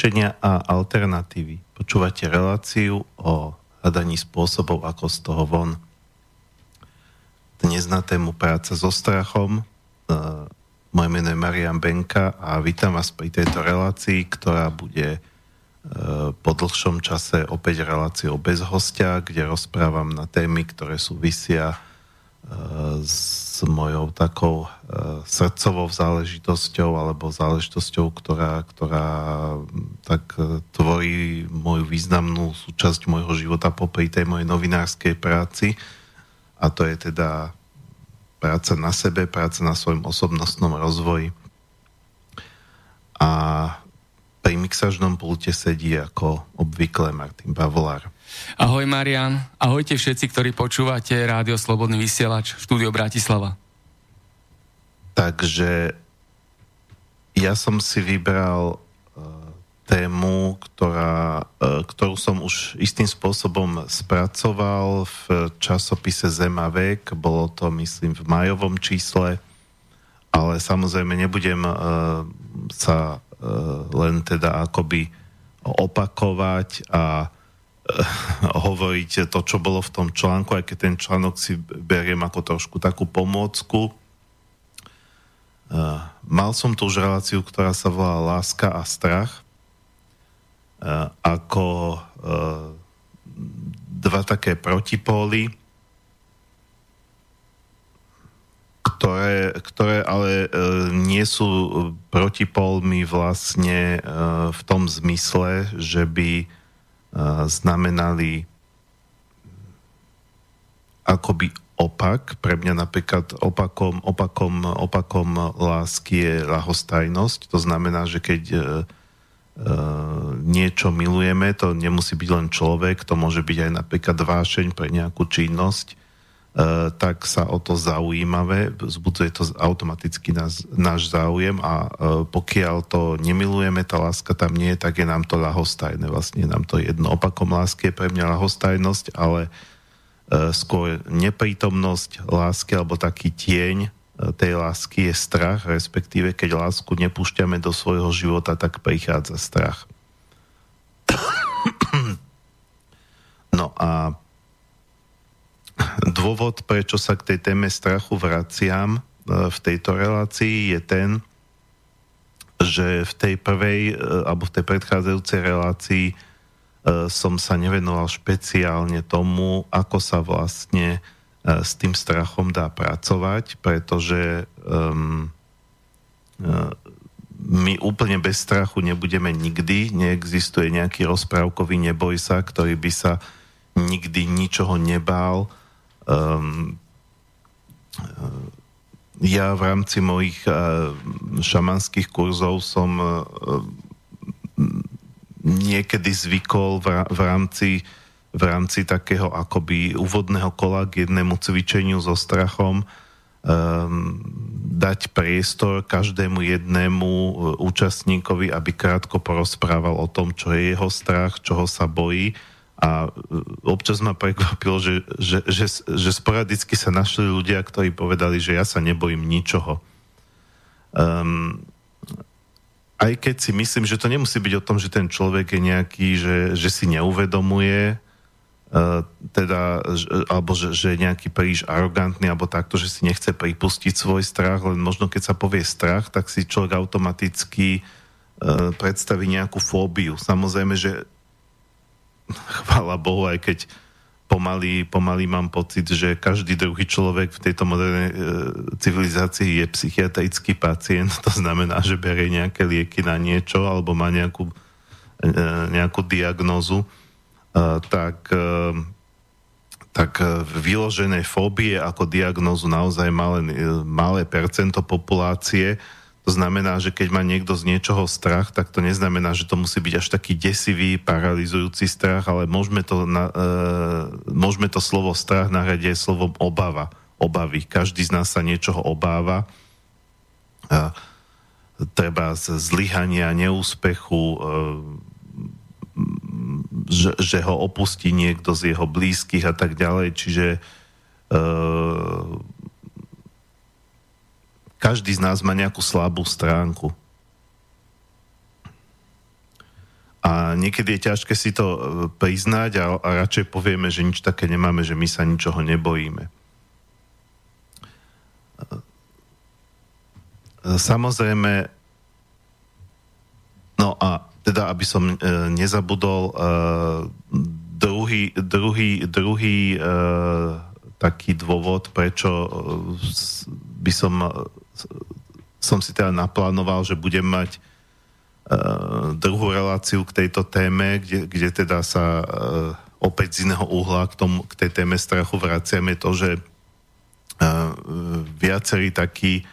riešenia a alternatívy. Počúvate reláciu o hľadaní spôsobov, ako z toho von. Dnes na tému práca so strachom. E, moje meno je Marian Benka a vítam vás pri tejto relácii, ktorá bude e, po dlhšom čase opäť reláciou bez hostia, kde rozprávam na témy, ktoré súvisia s mojou takou uh, srdcovou záležitosťou alebo záležitosťou, ktorá, ktorá tak uh, tvorí moju významnú súčasť môjho života popri tej mojej novinárskej práci a to je teda práca na sebe, práca na svojom osobnostnom rozvoji. A pri mixažnom pulte sedí ako obvykle Martin Bavolár. Ahoj Marian, ahojte všetci, ktorí počúvate Rádio Slobodný vysielač, štúdio Bratislava. Takže ja som si vybral uh, tému, ktorá, uh, ktorú som už istým spôsobom spracoval v časopise Zemavek, bolo to myslím v majovom čísle, ale samozrejme nebudem uh, sa len teda akoby opakovať a hovoriť to, čo bolo v tom článku, aj keď ten článok si beriem ako trošku takú pomôcku. Uh, mal som tu už reláciu, ktorá sa volá Láska a strach. Uh, ako uh, dva také protipóly, ktoré, ktoré ale nie sú protipólmi vlastne v tom zmysle, že by znamenali akoby opak. Pre mňa napríklad opakom, opakom, opakom lásky je lahostajnosť. To znamená, že keď uh, niečo milujeme, to nemusí byť len človek, to môže byť aj napríklad vášeň pre nejakú činnosť, E, tak sa o to zaujímavé, zbudzuje to automaticky náš, náš záujem a e, pokiaľ to nemilujeme, tá láska tam nie je, tak je nám to lahostajné. Vlastne nám to jedno opakom lásky je pre mňa lahostajnosť, ale e, skôr neprítomnosť lásky alebo taký tieň tej lásky je strach, respektíve keď lásku nepúšťame do svojho života, tak prichádza strach. No a dôvod, prečo sa k tej téme strachu vraciam e, v tejto relácii je ten, že v tej prvej e, alebo v tej predchádzajúcej relácii e, som sa nevenoval špeciálne tomu, ako sa vlastne s tým strachom dá pracovať, pretože um, my úplne bez strachu nebudeme nikdy, neexistuje nejaký rozprávkový neboj sa, ktorý by sa nikdy ničoho nebál, Um, ja v rámci mojich uh, šamanských kurzov som uh, niekedy zvykol v, rámci v rámci takého akoby úvodného kola k jednému cvičeniu so strachom um, dať priestor každému jednému účastníkovi, aby krátko porozprával o tom, čo je jeho strach, čoho sa bojí a e, občas ma prekvapilo, že, že, že, že sporadicky sa našli ľudia, ktorí povedali, že ja sa nebojím ničoho. Um, aj keď si myslím, že to nemusí byť o tom, že ten človek je nejaký, že, že si neuvedomuje, uh, teda, alebo že, že je nejaký príliš arogantný, alebo takto, že si nechce pripustiť svoj strach, len možno keď sa povie strach, tak si človek automaticky uh, predstaví nejakú fóbiu. Samozrejme, že chvála Bohu, aj keď pomaly, pomaly mám pocit, že každý druhý človek v tejto modernej e, civilizácii je psychiatrický pacient, to znamená, že berie nejaké lieky na niečo alebo má nejakú, e, nejakú diagnózu, e, tak, e, tak vyložené fóbie ako diagnózu naozaj malé, malé percento populácie, to znamená, že keď má niekto z niečoho strach, tak to neznamená, že to musí byť až taký desivý, paralizujúci strach, ale môžeme to, na, e, môžeme to slovo strach nahradiť aj slovom obava, obavy. Každý z nás sa niečoho obáva. E, treba zlyhania, neúspechu, e, že, že ho opustí niekto z jeho blízkych a tak ďalej. Čiže e, každý z nás má nejakú slabú stránku. niekedy je ťažké si to priznať a, a radšej povieme, že nič také nemáme, že my sa ničoho nebojíme. Samozrejme, no a teda, aby som e, nezabudol, e, druhý, druhý, druhý e, taký dôvod, prečo e, by som, e, som si teda naplánoval, že budem mať e, druhú reláciu k tejto téme, kde, kde teda sa e, opäť z iného uhla k, tomu, k tej téme strachu vraciame to, že e, viacerí takí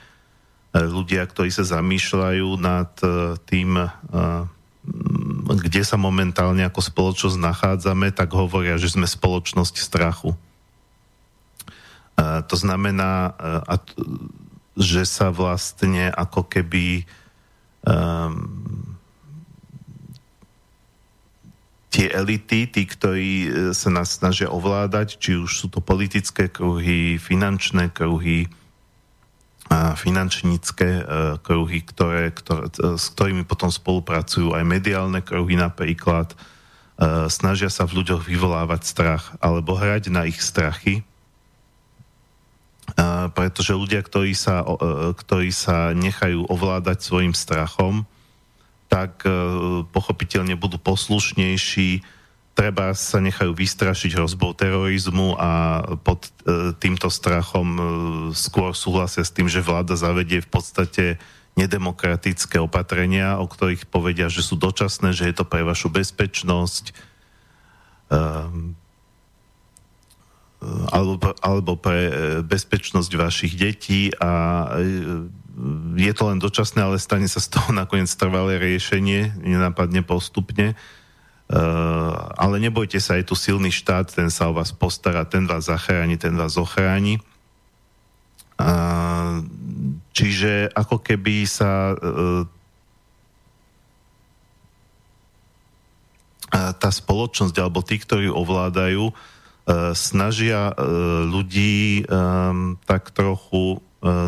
ľudia, ktorí sa zamýšľajú nad e, tým, e, kde sa momentálne ako spoločnosť nachádzame, tak hovoria, že sme spoločnosť strachu. E, to znamená, že sa vlastne ako keby um, tie elity, tí, ktorí sa nás snažia ovládať, či už sú to politické kruhy, finančné kruhy, finančnícke e, kruhy, ktoré, ktoré, e, s ktorými potom spolupracujú aj mediálne kruhy napríklad, e, snažia sa v ľuďoch vyvolávať strach alebo hrať na ich strachy, pretože ľudia, ktorí sa, ktorí sa nechajú ovládať svojim strachom, tak pochopiteľne budú poslušnejší, treba sa nechajú vystrašiť hrozbou terorizmu a pod e, týmto strachom e, skôr súhlasia s tým, že vláda zavedie v podstate nedemokratické opatrenia, o ktorých povedia, že sú dočasné, že je to pre vašu bezpečnosť. Um, alebo, alebo pre bezpečnosť vašich detí a je to len dočasné, ale stane sa z toho nakoniec trvalé riešenie, nenápadne postupne. Uh, ale nebojte sa, je tu silný štát, ten sa o vás postará, ten vás zachráni, ten vás ochráni. Uh, čiže ako keby sa uh, tá spoločnosť alebo tí, ktorí ovládajú, snažia ľudí um, tak trochu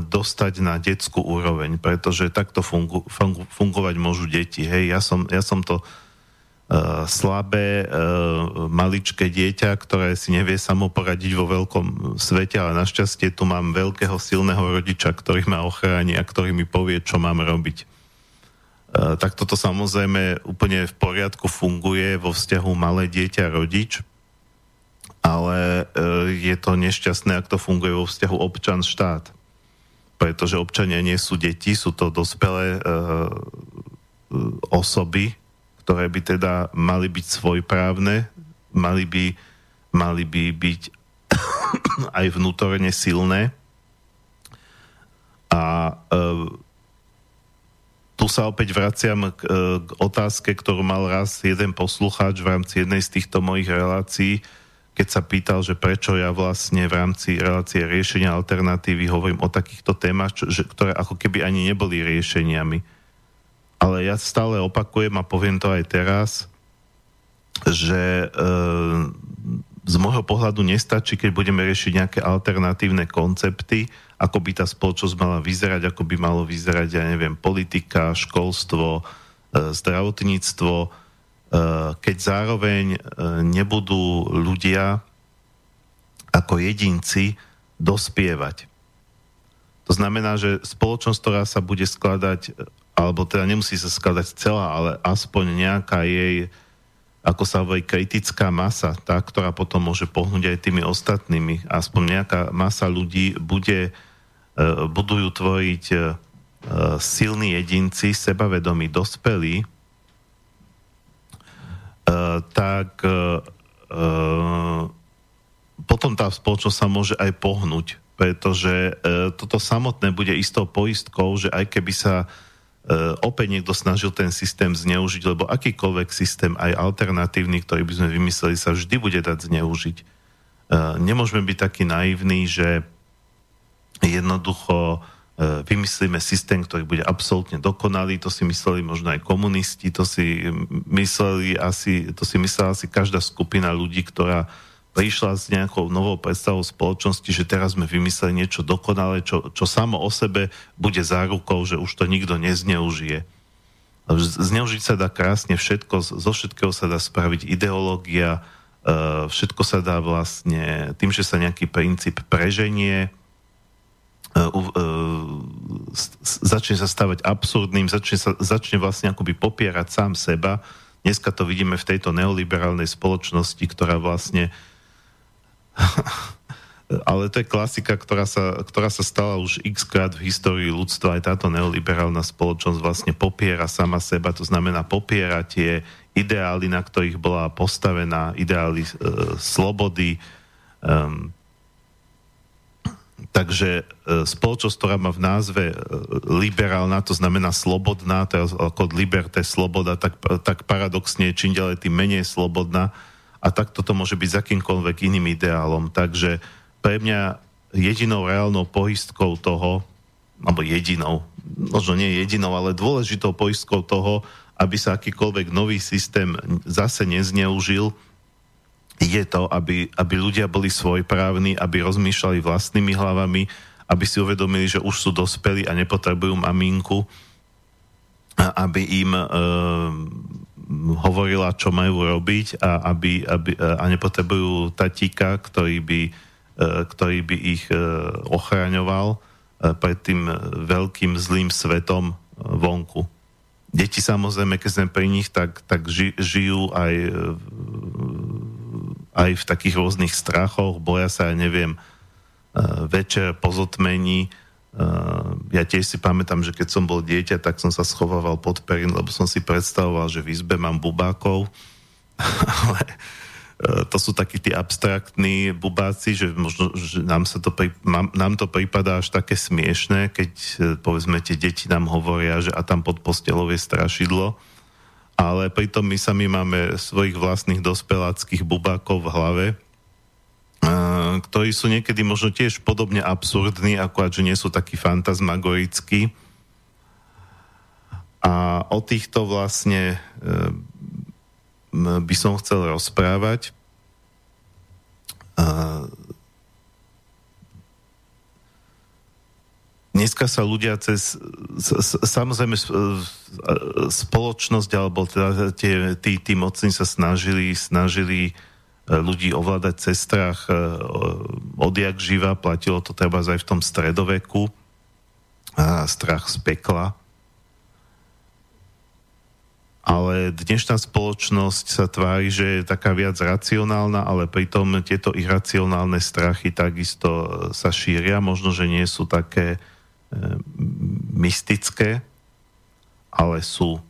dostať na detskú úroveň, pretože takto fungu, fungu, fungovať môžu deti. Hej, ja som, ja som to uh, slabé, uh, maličké dieťa, ktoré si nevie samo poradiť vo veľkom svete, ale našťastie tu mám veľkého silného rodiča, ktorý ma ochráni a ktorý mi povie, čo mám robiť. Uh, tak toto samozrejme úplne v poriadku funguje vo vzťahu malé dieťa rodič, ale uh, je to nešťastné, ak to funguje vo vzťahu občan-štát. Pretože občania nie sú deti, sú to dospelé uh, osoby, ktoré by teda mali byť svojprávne, mali by, mali by byť aj vnútorne silné. A e, tu sa opäť vraciam k, e, k otázke, ktorú mal raz jeden poslucháč v rámci jednej z týchto mojich relácií, keď sa pýtal, že prečo ja vlastne v rámci relácie riešenia alternatívy hovorím o takýchto témach, čo, že, ktoré ako keby ani neboli riešeniami. Ale ja stále opakujem a poviem to aj teraz, že e, z môjho pohľadu nestačí, keď budeme riešiť nejaké alternatívne koncepty, ako by tá spoločnosť mala vyzerať, ako by malo vyzerať, ja neviem, politika, školstvo, e, zdravotníctvo, keď zároveň e, nebudú ľudia ako jedinci dospievať. To znamená, že spoločnosť, ktorá sa bude skladať alebo teda nemusí sa skladať celá, ale aspoň nejaká jej, ako sa hovorí, kritická masa, tá, ktorá potom môže pohnúť aj tými ostatnými. Aspoň nejaká masa ľudí bude, budú ju tvoriť silní jedinci, sebavedomí, dospelí, tak uh, potom tá spoločnosť sa môže aj pohnúť, pretože toto samotné bude istou poistkou, že aj keby sa E, opäť niekto snažil ten systém zneužiť, lebo akýkoľvek systém, aj alternatívny, ktorý by sme vymysleli, sa vždy bude dať zneužiť. E, nemôžeme byť takí naivní, že jednoducho e, vymyslíme systém, ktorý bude absolútne dokonalý, to si mysleli možno aj komunisti, to si mysleli asi, to si myslela asi každá skupina ľudí, ktorá prišla s nejakou novou predstavou spoločnosti, že teraz sme vymysleli niečo dokonalé, čo, čo samo o sebe bude zárukou, že už to nikto nezneužije. Zneužiť sa dá krásne všetko, zo všetkého sa dá spraviť ideológia, e, všetko sa dá vlastne tým, že sa nejaký princíp preženie, e, začne sa stavať absurdným, začne, sa, začne vlastne akoby popierať sám seba. Dneska to vidíme v tejto neoliberálnej spoločnosti, ktorá vlastne ale to je klasika, ktorá sa, ktorá sa stala už x krát v histórii ľudstva. Aj táto neoliberálna spoločnosť vlastne popiera sama seba, to znamená popiera tie ideály, na ktorých bola postavená, ideály e, slobody. Um, takže e, spoločnosť, ktorá má v názve e, liberálna, to znamená slobodná, to je ako liberté, sloboda, tak, tak paradoxne čím ďalej tým menej slobodná a tak toto môže byť za akýmkoľvek iným ideálom. Takže pre mňa jedinou reálnou poistkou toho, alebo jedinou, možno nie jedinou, ale dôležitou poistkou toho, aby sa akýkoľvek nový systém zase nezneužil, je to, aby, aby ľudia boli svojprávni, aby rozmýšľali vlastnými hlavami, aby si uvedomili, že už sú dospelí a nepotrebujú maminku, aby im e, hovorila, čo majú robiť a, aby, aby, a nepotrebujú tatíka, ktorý by E, ktorý by ich e, ochraňoval e, pred tým veľkým zlým svetom vonku. Deti samozrejme, keď sme pri nich, tak, tak ži, žijú aj, aj v takých rôznych strachoch, boja sa, ja neviem, večer po zotmení. Ja tiež si pamätám, že keď som bol dieťa, tak som sa schovával pod perin, lebo som si predstavoval, že v izbe mám bubákov. Ale E, to sú takí tí abstraktní bubáci, že možno že nám, sa to, nám to prípada až také smiešné, keď e, povedzme tie deti nám hovoria, že a tam pod postelou je strašidlo, ale pritom my sami máme svojich vlastných dospeláckých bubákov v hlave, e, ktorí sú niekedy možno tiež podobne absurdní, ako že nie sú takí fantasmagorickí. A o týchto vlastne by som chcel rozprávať. Dneska sa ľudia cez samozrejme spoločnosť alebo teda tie, tí, tí mocní sa snažili, snažili e, ľudí ovládať cez strach e, odjak živa, platilo to treba aj v tom stredoveku. A strach z pekla. Ale dnešná spoločnosť sa tvári, že je taká viac racionálna, ale pritom tieto iracionálne strachy takisto e, sa šíria, možno, že nie sú také e, mystické, ale sú.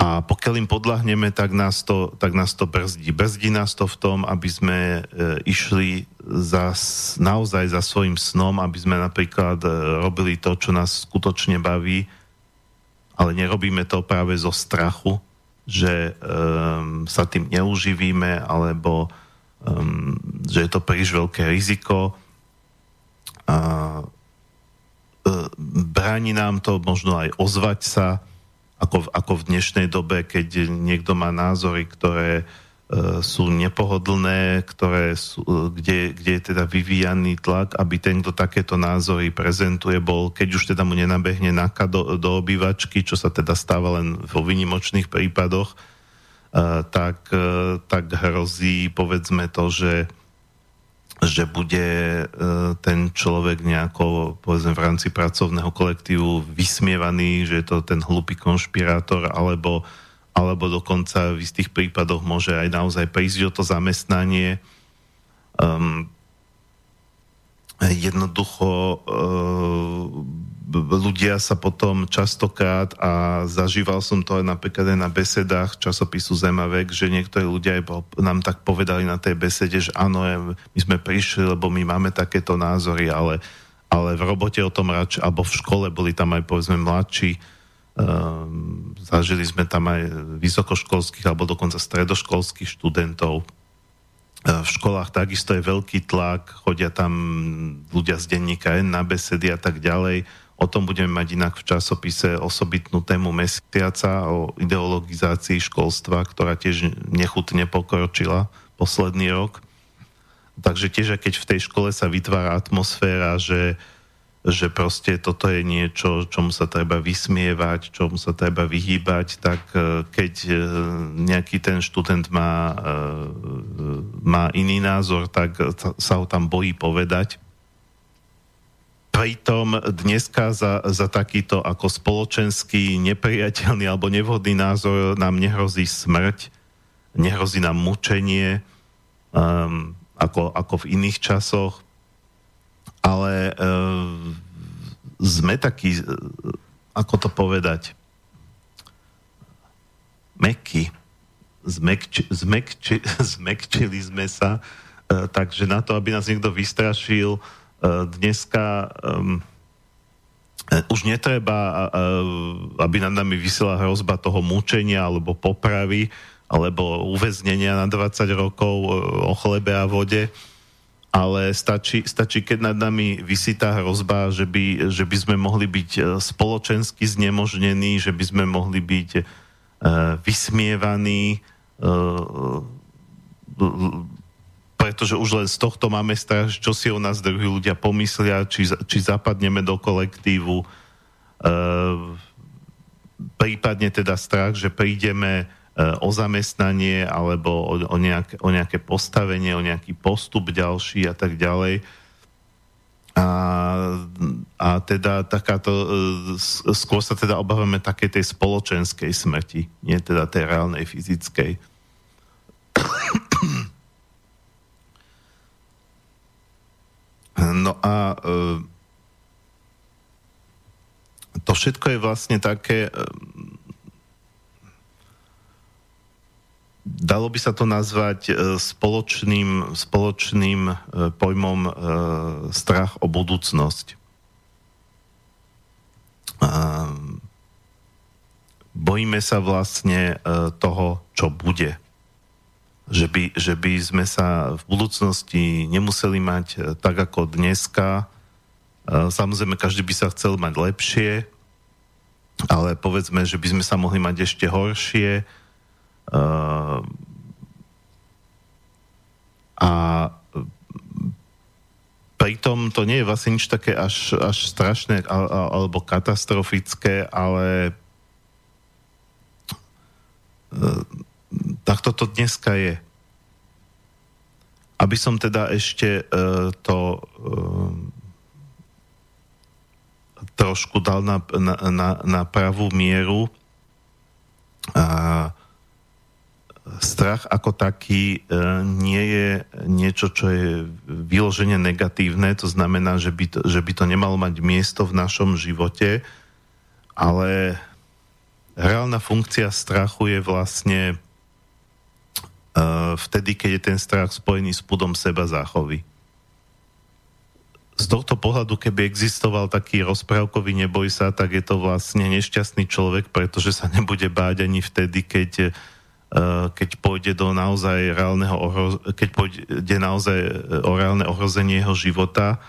A pokiaľ im podľahneme, tak nás to, tak nás to brzdí. Brzdí nás to v tom, aby sme e, išli za, naozaj za svojim snom, aby sme napríklad e, robili to, čo nás skutočne baví, ale nerobíme to práve zo strachu, že e, sa tým neuživíme, alebo e, že je to príliš veľké riziko. A, e, bráni nám to možno aj ozvať sa, ako, ako v dnešnej dobe, keď niekto má názory, ktoré e, sú nepohodlné, ktoré sú, e, kde, kde je teda vyvíjaný tlak, aby ten, kto takéto názory prezentuje, bol, keď už teda mu nenabehne naka do, do obývačky, čo sa teda stáva len vo vynimočných prípadoch, tak, tak hrozí povedzme to, že že bude e, ten človek nejako, povedzme, v rámci pracovného kolektívu vysmievaný, že je to ten hlupý konšpirátor, alebo, alebo dokonca v istých prípadoch môže aj naozaj prísť o to zamestnanie. Um, jednoducho uh, ľudia sa potom častokrát a zažíval som to aj napríklad aj na besedách časopisu Zemavek, že niektorí ľudia nám tak povedali na tej besede, že áno, my sme prišli, lebo my máme takéto názory, ale, ale v robote o tom radšej, alebo v škole boli tam aj povedzme mladší, um, zažili sme tam aj vysokoškolských alebo dokonca stredoškolských študentov, v školách takisto je veľký tlak, chodia tam ľudia z denníka N na besedy a tak ďalej. O tom budeme mať inak v časopise osobitnú tému mesiaca o ideologizácii školstva, ktorá tiež nechutne pokročila posledný rok. Takže tiež, keď v tej škole sa vytvára atmosféra, že, že proste toto je niečo, čomu sa treba vysmievať, čomu sa treba vyhýbať, tak e, keď e, nejaký ten študent má, e, má iný názor, tak sa ho tam bojí povedať. Pritom dneska za, za takýto ako spoločenský nepriateľný alebo nevhodný názor nám nehrozí smrť, nehrozí nám mučenie, um, ako, ako v iných časoch, ale uh, sme takí, ako to povedať, meky. Zmekči, zmekči, zmekčili sme sa, uh, takže na to, aby nás niekto vystrašil, uh, dneska um, už netreba, aby nad nami vysela hrozba toho mučenia alebo popravy, alebo uväznenia na 20 rokov o chlebe a vode ale stačí, stačí, keď nad nami vysí tá hrozba, že by, že by sme mohli byť e, spoločensky znemožnení, že by sme mohli byť uh, vysmievaní, pretože už len z tohto máme strach, čo si o nás druhí ľudia pomyslia, či, či zapadneme do kolektívu, uh, prípadne teda strach, že prídeme o zamestnanie alebo o, o, nejaké, o nejaké postavenie, o nejaký postup ďalší a tak ďalej. A, a teda takáto, e, skôr sa teda obávame také tej spoločenskej smrti, nie teda tej reálnej fyzickej. No a e, to všetko je vlastne také, e, dalo by sa to nazvať e, spoločným, spoločným pojmom strach o budúcnosť. Bojíme sa vlastne toho, čo bude. Že by, že by sme sa v budúcnosti nemuseli mať tak ako dneska. Samozrejme, každý by sa chcel mať lepšie, ale povedzme, že by sme sa mohli mať ešte horšie, Ehm, a pritom to nie je vlastne nič také až, až strašné alebo katastrofické, ale ehm, takto to dneska je. Aby som teda ešte uh, to uh, trošku dal na, na, na, na pravú mieru. Uh, strach ako taký e, nie je niečo, čo je vyložene negatívne, to znamená, že by to, že by to nemalo mať miesto v našom živote, ale reálna funkcia strachu je vlastne e, vtedy, keď je ten strach spojený s pudom seba záchovy. Z tohto pohľadu, keby existoval taký rozprávkový neboj sa, tak je to vlastne nešťastný človek, pretože sa nebude báť ani vtedy, keď Eh, keď pôjde do naozaj reálneho ohroz- keď pôjde naozaj eh, o reálne ohrozenie jeho života.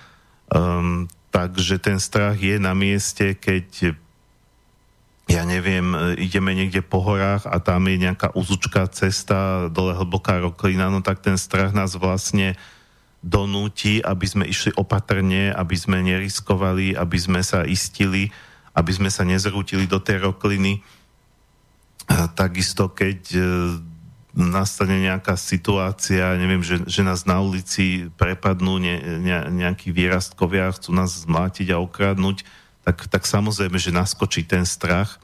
Um, takže ten strach je na mieste, keď ja neviem, eh, ideme niekde po horách a tam je nejaká uzučká cesta, dole hlboká roklina, no tak ten strach nás vlastne donúti, aby sme išli opatrne, aby sme neriskovali, aby sme sa istili, aby sme sa nezrútili do tej rokliny. Takisto keď e, nastane nejaká situácia, neviem, že, že nás na ulici prepadnú ne, ne, nejakí výrastkovia, chcú nás zmátiť a okradnúť, tak, tak samozrejme, že naskočí ten strach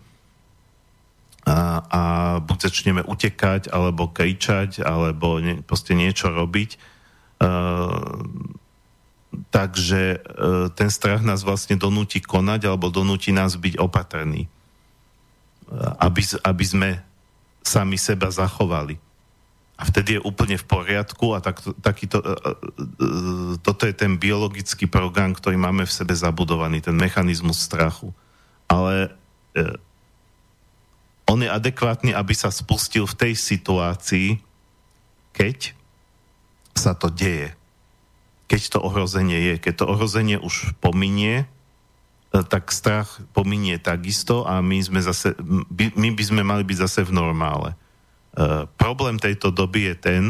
a, a buď začneme utekať, alebo kričať, alebo ne, proste niečo robiť. Uh, takže uh, ten strach nás vlastne donúti konať, alebo donúti nás byť opatrný aby, aby sme sami seba zachovali. A vtedy je úplne v poriadku a tak, takýto, e, e, e, toto je ten biologický program, ktorý máme v sebe zabudovaný, ten mechanizmus strachu. Ale on je adekvátny, aby sa spustil v tej situácii, keď sa to deje. Keď to ohrozenie je. Keď to ohrozenie už pominie, tak strach pominie takisto a my, sme zase, my by sme mali byť zase v normále. Uh, problém tejto doby je ten,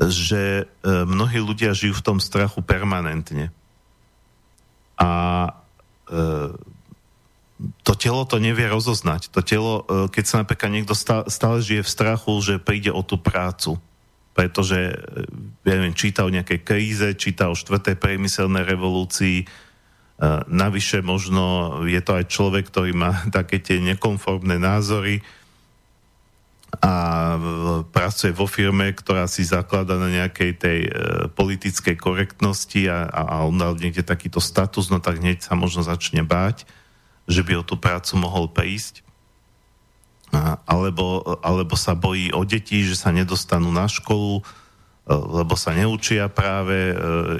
že uh, mnohí ľudia žijú v tom strachu permanentne. a to telo to nevie rozoznať. To telo, keď sa napríklad niekto stále žije v strachu, že príde o tú prácu, pretože ja neviem, číta o nejakej kríze, číta o štvrtej priemyselnej revolúcii, navyše možno je to aj človek, ktorý má také tie nekonformné názory, a pracuje vo firme, ktorá si zaklada na nejakej tej e, politickej korektnosti a, a on dal niekde takýto status, no tak hneď sa možno začne báť, že by o tú prácu mohol prísť. A, alebo, alebo sa bojí o deti, že sa nedostanú na školu, e, lebo sa neučia práve e,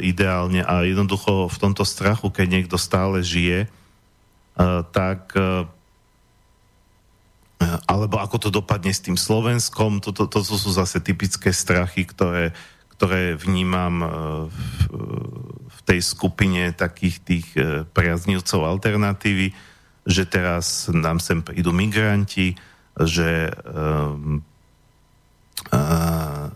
ideálne a jednoducho v tomto strachu, keď niekto stále žije, tak alebo ako to dopadne s tým Slovenskom, toto to, to sú zase typické strachy, ktoré, ktoré vnímam e, v, v tej skupine takých tých e, priaznivcov alternatívy, že teraz nám sem prídu migranti, že, um, uh,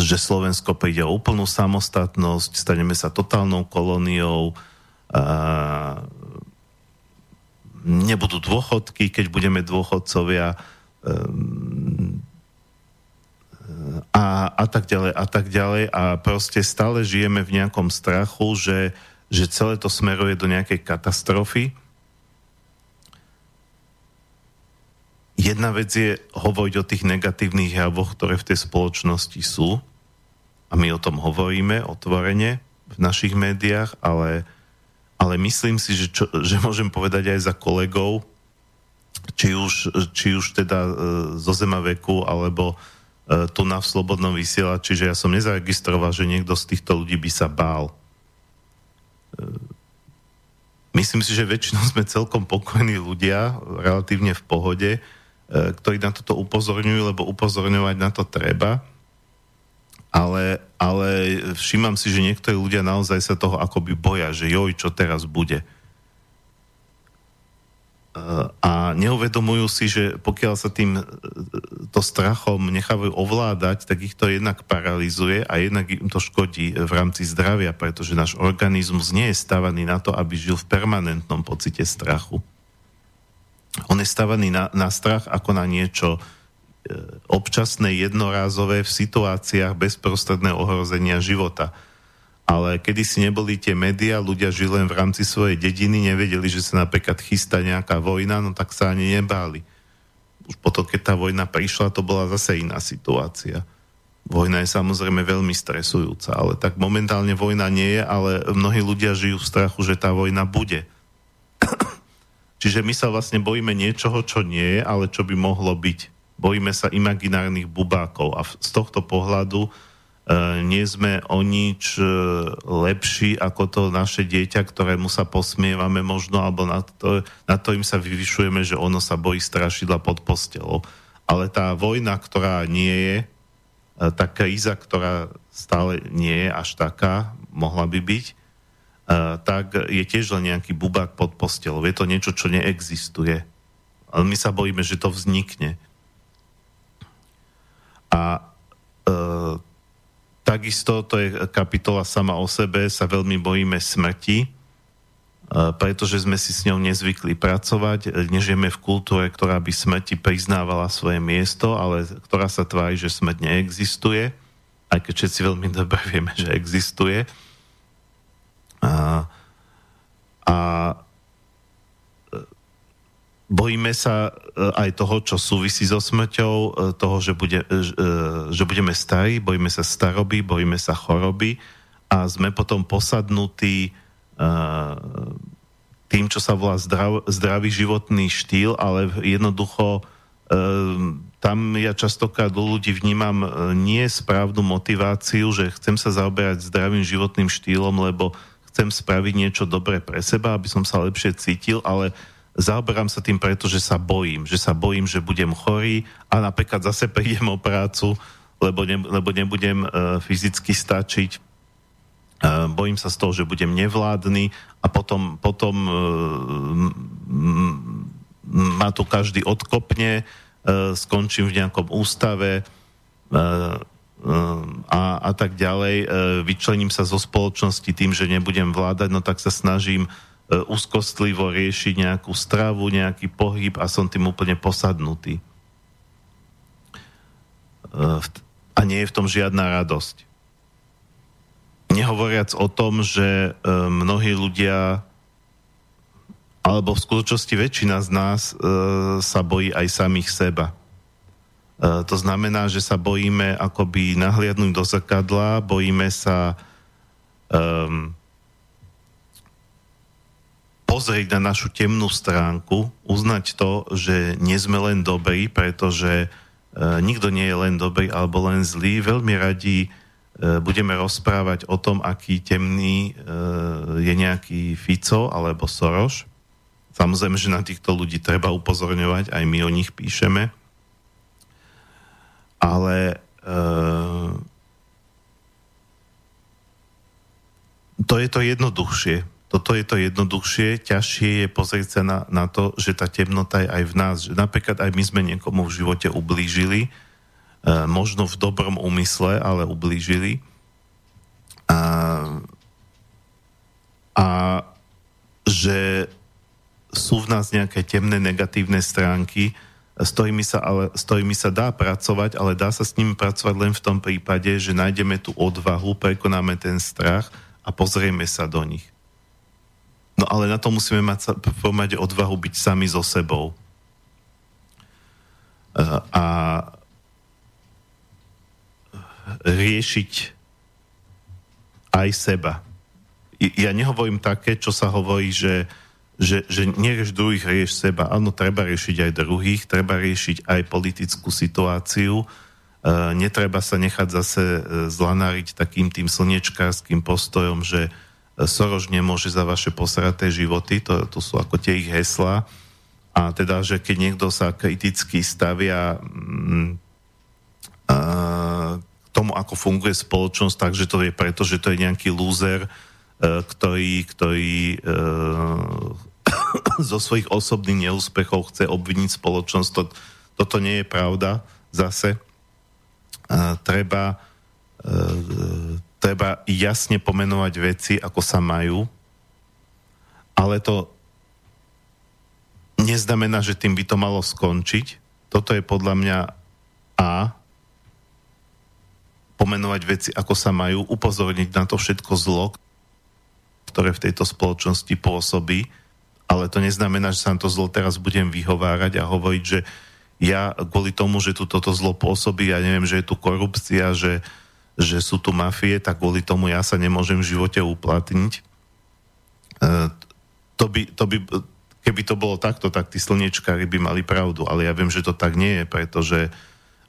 že Slovensko príde o úplnú samostatnosť, staneme sa totálnou kolóniou, nebudú dôchodky, keď budeme dôchodcovia ehm, a, a tak ďalej a tak ďalej a proste stále žijeme v nejakom strachu, že, že celé to smeruje do nejakej katastrofy. Jedna vec je hovoriť o tých negatívnych javoch, ktoré v tej spoločnosti sú a my o tom hovoríme otvorene v našich médiách, ale ale myslím si, že, čo, že môžem povedať aj za kolegov, či už, či už teda e, zo veku, alebo e, tu na v Slobodnom vysielači, že ja som nezaregistroval, že niekto z týchto ľudí by sa bál. E, myslím si, že väčšinou sme celkom pokojní ľudia, relatívne v pohode, e, ktorí na toto upozorňujú, lebo upozorňovať na to treba ale, ale všímam si, že niektorí ľudia naozaj sa toho akoby boja, že joj, čo teraz bude. A neuvedomujú si, že pokiaľ sa tým to strachom nechávajú ovládať, tak ich to jednak paralizuje a jednak im to škodí v rámci zdravia, pretože náš organizmus nie je stavaný na to, aby žil v permanentnom pocite strachu. On je stavaný na, na strach ako na niečo občasné jednorázové v situáciách bezprostredného ohrozenia života. Ale kedy si neboli tie médiá, ľudia žili len v rámci svojej dediny, nevedeli, že sa napríklad chystá nejaká vojna, no tak sa ani nebáli. Už potom, keď tá vojna prišla, to bola zase iná situácia. Vojna je samozrejme veľmi stresujúca, ale tak momentálne vojna nie je, ale mnohí ľudia žijú v strachu, že tá vojna bude. Čiže my sa vlastne bojíme niečoho, čo nie je, ale čo by mohlo byť bojíme sa imaginárnych bubákov a z tohto pohľadu e, nie sme o nič e, lepší ako to naše dieťa, ktorému sa posmievame možno, alebo na to, na to im sa vyvyšujeme, že ono sa bojí strašidla pod postelou. Ale tá vojna, ktorá nie je, e, tá kríza, ktorá stále nie je až taká, mohla by byť, tak je tiež len nejaký bubák pod postelou. Je to niečo, čo neexistuje. Ale my sa bojíme, že to vznikne. A e, takisto, to je kapitola sama o sebe, sa veľmi bojíme smrti, e, pretože sme si s ňou nezvykli pracovať. Nežijeme v kultúre, ktorá by smrti priznávala svoje miesto, ale ktorá sa tvári, že smrť neexistuje, aj keď všetci veľmi dobre vieme, že existuje. A, a Bojíme sa e, aj toho, čo súvisí so smrťou, e, toho, že, bude, e, že budeme starí, bojíme sa staroby, bojíme sa choroby a sme potom posadnutí tým, čo sa volá zdrav, zdravý životný štýl, ale jednoducho tam ja častokrát u ľudí vnímam nie správnu motiváciu, že chcem sa zaoberať zdravým životným štýlom, lebo chcem spraviť niečo dobré pre seba, aby som sa lepšie cítil, ale zaoberám sa tým preto, že sa bojím, že sa bojím, že budem chorý a napríklad zase prídem o prácu, lebo, ne, lebo nebudem uh, fyzicky stačiť. Uh, bojím sa z toho, že budem nevládny a potom, potom uh, ma tu každý odkopne, uh, skončím v nejakom ústave uh, a, a tak ďalej. Vyčlením sa zo spoločnosti tým, že nebudem vládať, no tak sa snažím úzkostlivo riešiť nejakú stravu, nejaký pohyb a som tým úplne posadnutý. A nie je v tom žiadna radosť. Nehovoriac o tom, že mnohí ľudia alebo v skutočnosti väčšina z nás e, sa bojí aj samých seba. E, to znamená, že sa bojíme akoby nahliadnúť do zrkadla, bojíme sa um, pozrieť na našu temnú stránku, uznať to, že nie sme len dobrí, pretože e, nikto nie je len dobrý alebo len zlý. Veľmi radi e, budeme rozprávať o tom, aký temný e, je nejaký Fico alebo Soroš Samozrejme, že na týchto ľudí treba upozorňovať, aj my o nich píšeme. Ale to je to jednoduchšie. Toto je to jednoduchšie, ťažšie je pozrieť sa na, na to, že tá temnota je aj v nás. Že napríklad aj my sme niekomu v živote ublížili, e, možno v dobrom úmysle, ale ublížili. A, a že sú v nás nejaké temné negatívne stránky, s ktorými, sa, ale, s ktorými sa dá pracovať, ale dá sa s nimi pracovať len v tom prípade, že nájdeme tú odvahu, prekonáme ten strach a pozrieme sa do nich. No ale na to musíme mať, mať odvahu byť sami so sebou. A riešiť aj seba. Ja nehovorím také, čo sa hovorí, že že, že nerieš druhých, rieš seba. Áno, treba riešiť aj druhých, treba riešiť aj politickú situáciu. E, netreba sa nechať zase e, zlanáriť takým tým slnečkárským postojom, že e, Soroš nemôže za vaše posraté životy, to, to sú ako tie ich heslá. A teda, že keď niekto sa kriticky stavia mm, a, k tomu, ako funguje spoločnosť, takže to je preto, že to je nejaký lúzer, e, ktorý, ktorý e, zo svojich osobných neúspechov chce obviniť spoločnosť. To, toto nie je pravda zase. A treba, e, treba jasne pomenovať veci, ako sa majú, ale to neznamená, že tým by to malo skončiť. Toto je podľa mňa A, pomenovať veci, ako sa majú, upozorniť na to všetko zlo, ktoré v tejto spoločnosti pôsobí ale to neznamená, že sa na to zlo teraz budem vyhovárať a hovoriť, že ja kvôli tomu, že tu toto zlo pôsobí, ja neviem, že je tu korupcia, že, že sú tu mafie, tak kvôli tomu ja sa nemôžem v živote uplatniť. E, to by, to by, keby to bolo takto, tak tí slniečkári by mali pravdu, ale ja viem, že to tak nie je, pretože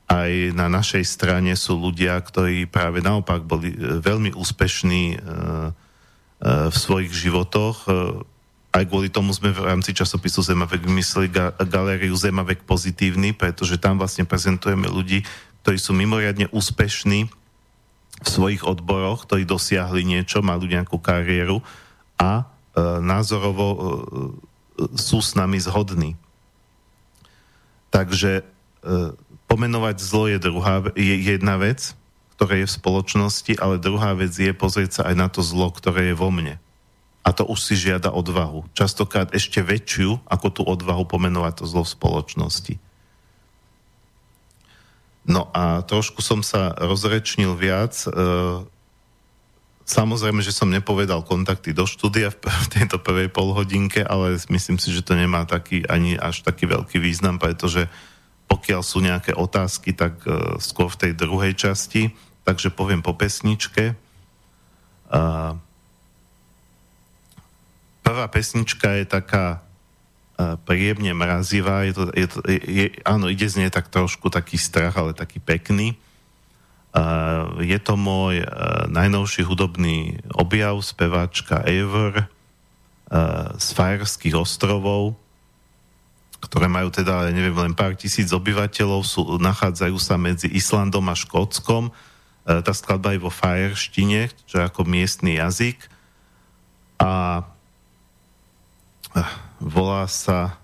aj na našej strane sú ľudia, ktorí práve naopak boli e, veľmi úspešní e, v svojich životoch, aj kvôli tomu sme v rámci časopisu Zemavek vymysleli ga- galériu Zemavek pozitívny, pretože tam vlastne prezentujeme ľudí, ktorí sú mimoriadne úspešní v svojich odboroch, ktorí dosiahli niečo, mali nejakú kariéru a e, názorovo e, sú s nami zhodní. Takže e, pomenovať zlo je, druhá, je jedna vec, ktorá je v spoločnosti, ale druhá vec je pozrieť sa aj na to zlo, ktoré je vo mne a to už si žiada odvahu. Častokrát ešte väčšiu, ako tú odvahu pomenovať to zlo v spoločnosti. No a trošku som sa rozrečnil viac. E, samozrejme, že som nepovedal kontakty do štúdia v tejto prvej polhodinke, ale myslím si, že to nemá taký, ani až taký veľký význam, pretože pokiaľ sú nejaké otázky, tak e, skôr v tej druhej časti. Takže poviem po pesničke. Uh, prvá pesnička je taká príjemne mrazivá, je to, je to, je, áno, ide z nej tak trošku taký strach, ale taký pekný. Uh, je to môj uh, najnovší hudobný objav, speváčka Ever uh, z Fajerských ostrovov, ktoré majú teda, neviem, len pár tisíc obyvateľov, sú, nachádzajú sa medzi Islandom a Škótskom. Uh, tá skladba je vo fajerštine, čo je ako miestny jazyk. A volá sa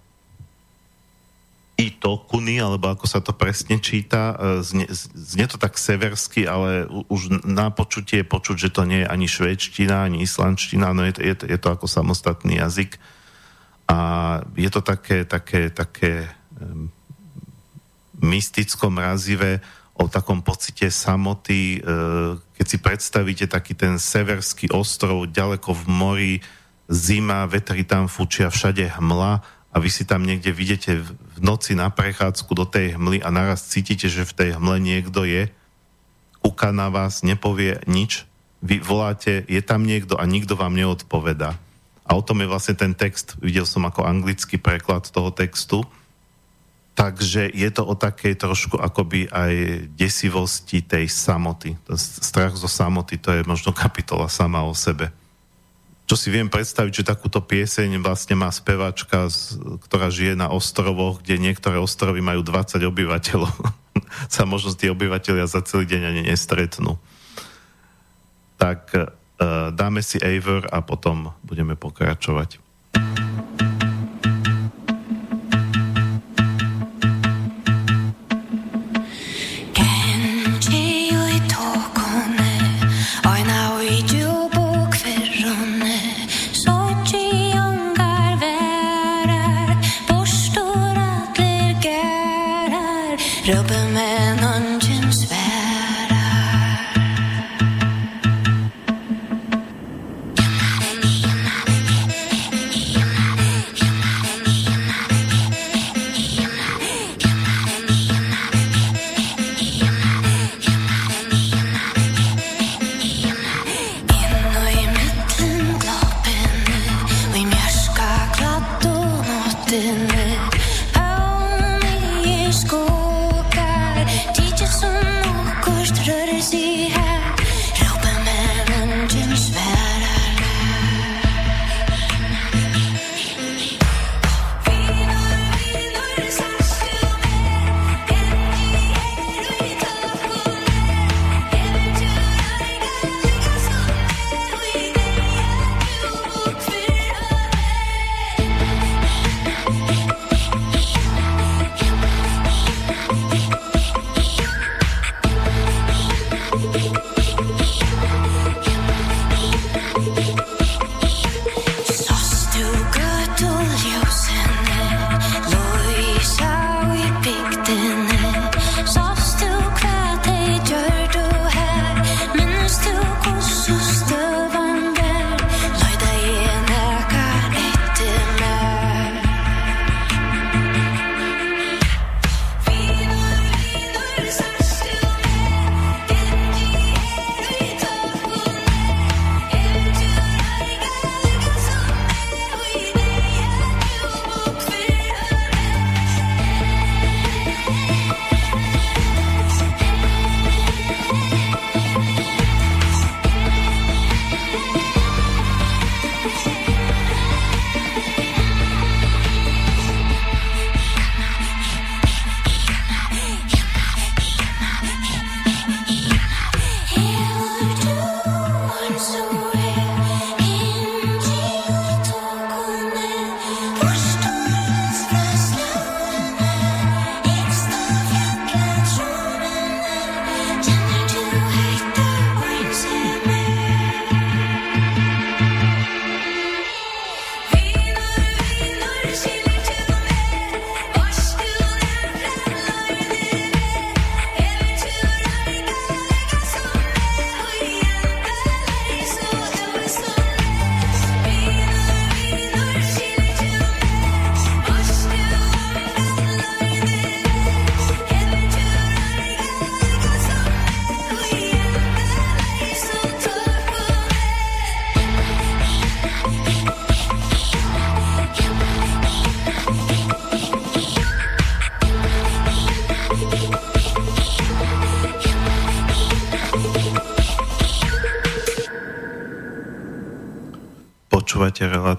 Itokuny, alebo ako sa to presne číta. Znie, znie to tak seversky, ale už na počutie je počuť, že to nie je ani švédština, ani islandština, no je to, je to, je to ako samostatný jazyk. A je to také, také, také mysticko mrazivé o takom pocite samoty, uh, keď si predstavíte taký ten severský ostrov ďaleko v mori, zima, vetry tam fučia, všade hmla a vy si tam niekde vidíte v noci na prechádzku do tej hmly a naraz cítite, že v tej hmle niekto je, uká na vás, nepovie nič, vy voláte, je tam niekto a nikto vám neodpoveda. A o tom je vlastne ten text, videl som ako anglický preklad toho textu. Takže je to o takej trošku akoby aj desivosti tej samoty. Strach zo samoty, to je možno kapitola sama o sebe čo si viem predstaviť, že takúto pieseň vlastne má spevačka, ktorá žije na ostrovoch, kde niektoré ostrovy majú 20 obyvateľov. sa možno tí obyvateľia za celý deň ani nestretnú. Tak uh, dáme si Aver a potom budeme pokračovať. Počúvate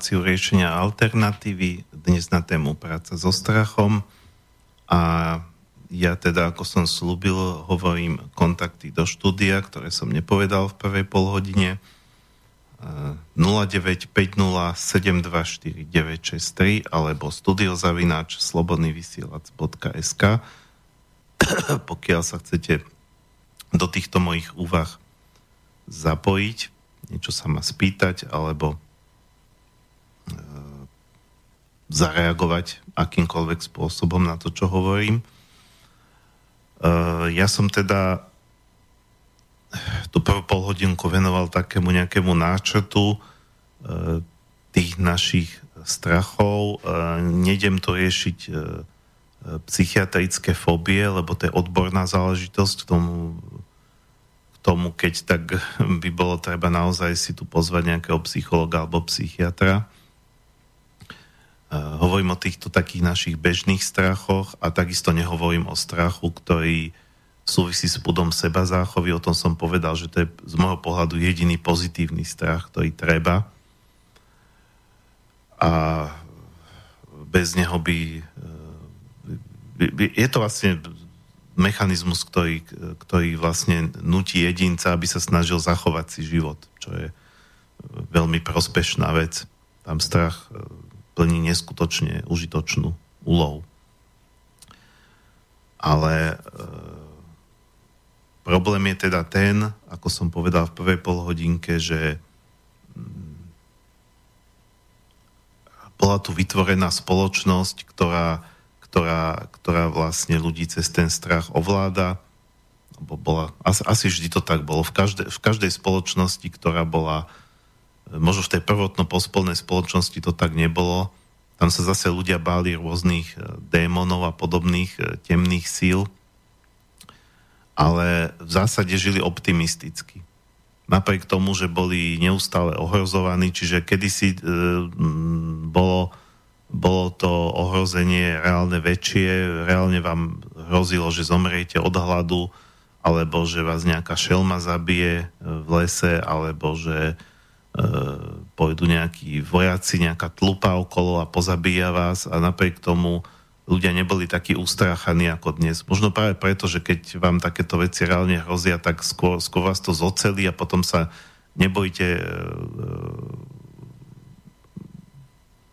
reláciu riešenia alternatívy, dnes na tému práca so strachom a ja teda, ako som slúbil, hovorím kontakty do štúdia, ktoré som nepovedal v prvej polhodine. 0950724963 alebo studiozavináč slobodnyvysielac.sk pokiaľ sa chcete do týchto mojich úvah zapojiť, niečo sa ma spýtať alebo e, zareagovať akýmkoľvek spôsobom na to, čo hovorím. E, ja som teda tú prvú polhodinku venoval takému nejakému náčrtu e, tých našich strachov. E, nejdem to riešiť psychiatrické fóbie, lebo to je odborná záležitosť k tomu, k tomu, keď tak by bolo treba naozaj si tu pozvať nejakého psychologa alebo psychiatra. Hovorím o týchto takých našich bežných strachoch a takisto nehovorím o strachu, ktorý súvisí s pudom seba záchovy. O tom som povedal, že to je z môjho pohľadu jediný pozitívny strach, ktorý treba. A bez neho by... E, je to vlastne mechanizmus, ktorý, ktorý vlastne nutí jedinca, aby sa snažil zachovať si život, čo je veľmi prospešná vec. Tam strach e, plní neskutočne užitočnú úlohu. Ale e, Problém je teda ten, ako som povedal v prvej polhodinke, že mm, bola tu vytvorená spoločnosť, ktorá, ktorá, ktorá vlastne ľudí cez ten strach ovláda. Bola, asi, asi vždy to tak bolo. V každej, v každej spoločnosti, ktorá bola, možno v tej prvotno pospolnej spoločnosti to tak nebolo, tam sa zase ľudia báli rôznych eh, démonov a podobných eh, temných síl, ale v zásade žili optimisticky. Napriek tomu, že boli neustále ohrozovaní, čiže kedysi e, bolo, bolo to ohrozenie reálne väčšie, reálne vám hrozilo, že zomriete od hladu, alebo že vás nejaká šelma zabije v lese, alebo že e, pôjdu nejakí vojaci, nejaká tlupa okolo a pozabíja vás a napriek tomu ľudia neboli takí ustráchaní ako dnes. Možno práve preto, že keď vám takéto veci reálne hrozia, tak skôr, skôr vás to zocelí a potom sa nebojte e,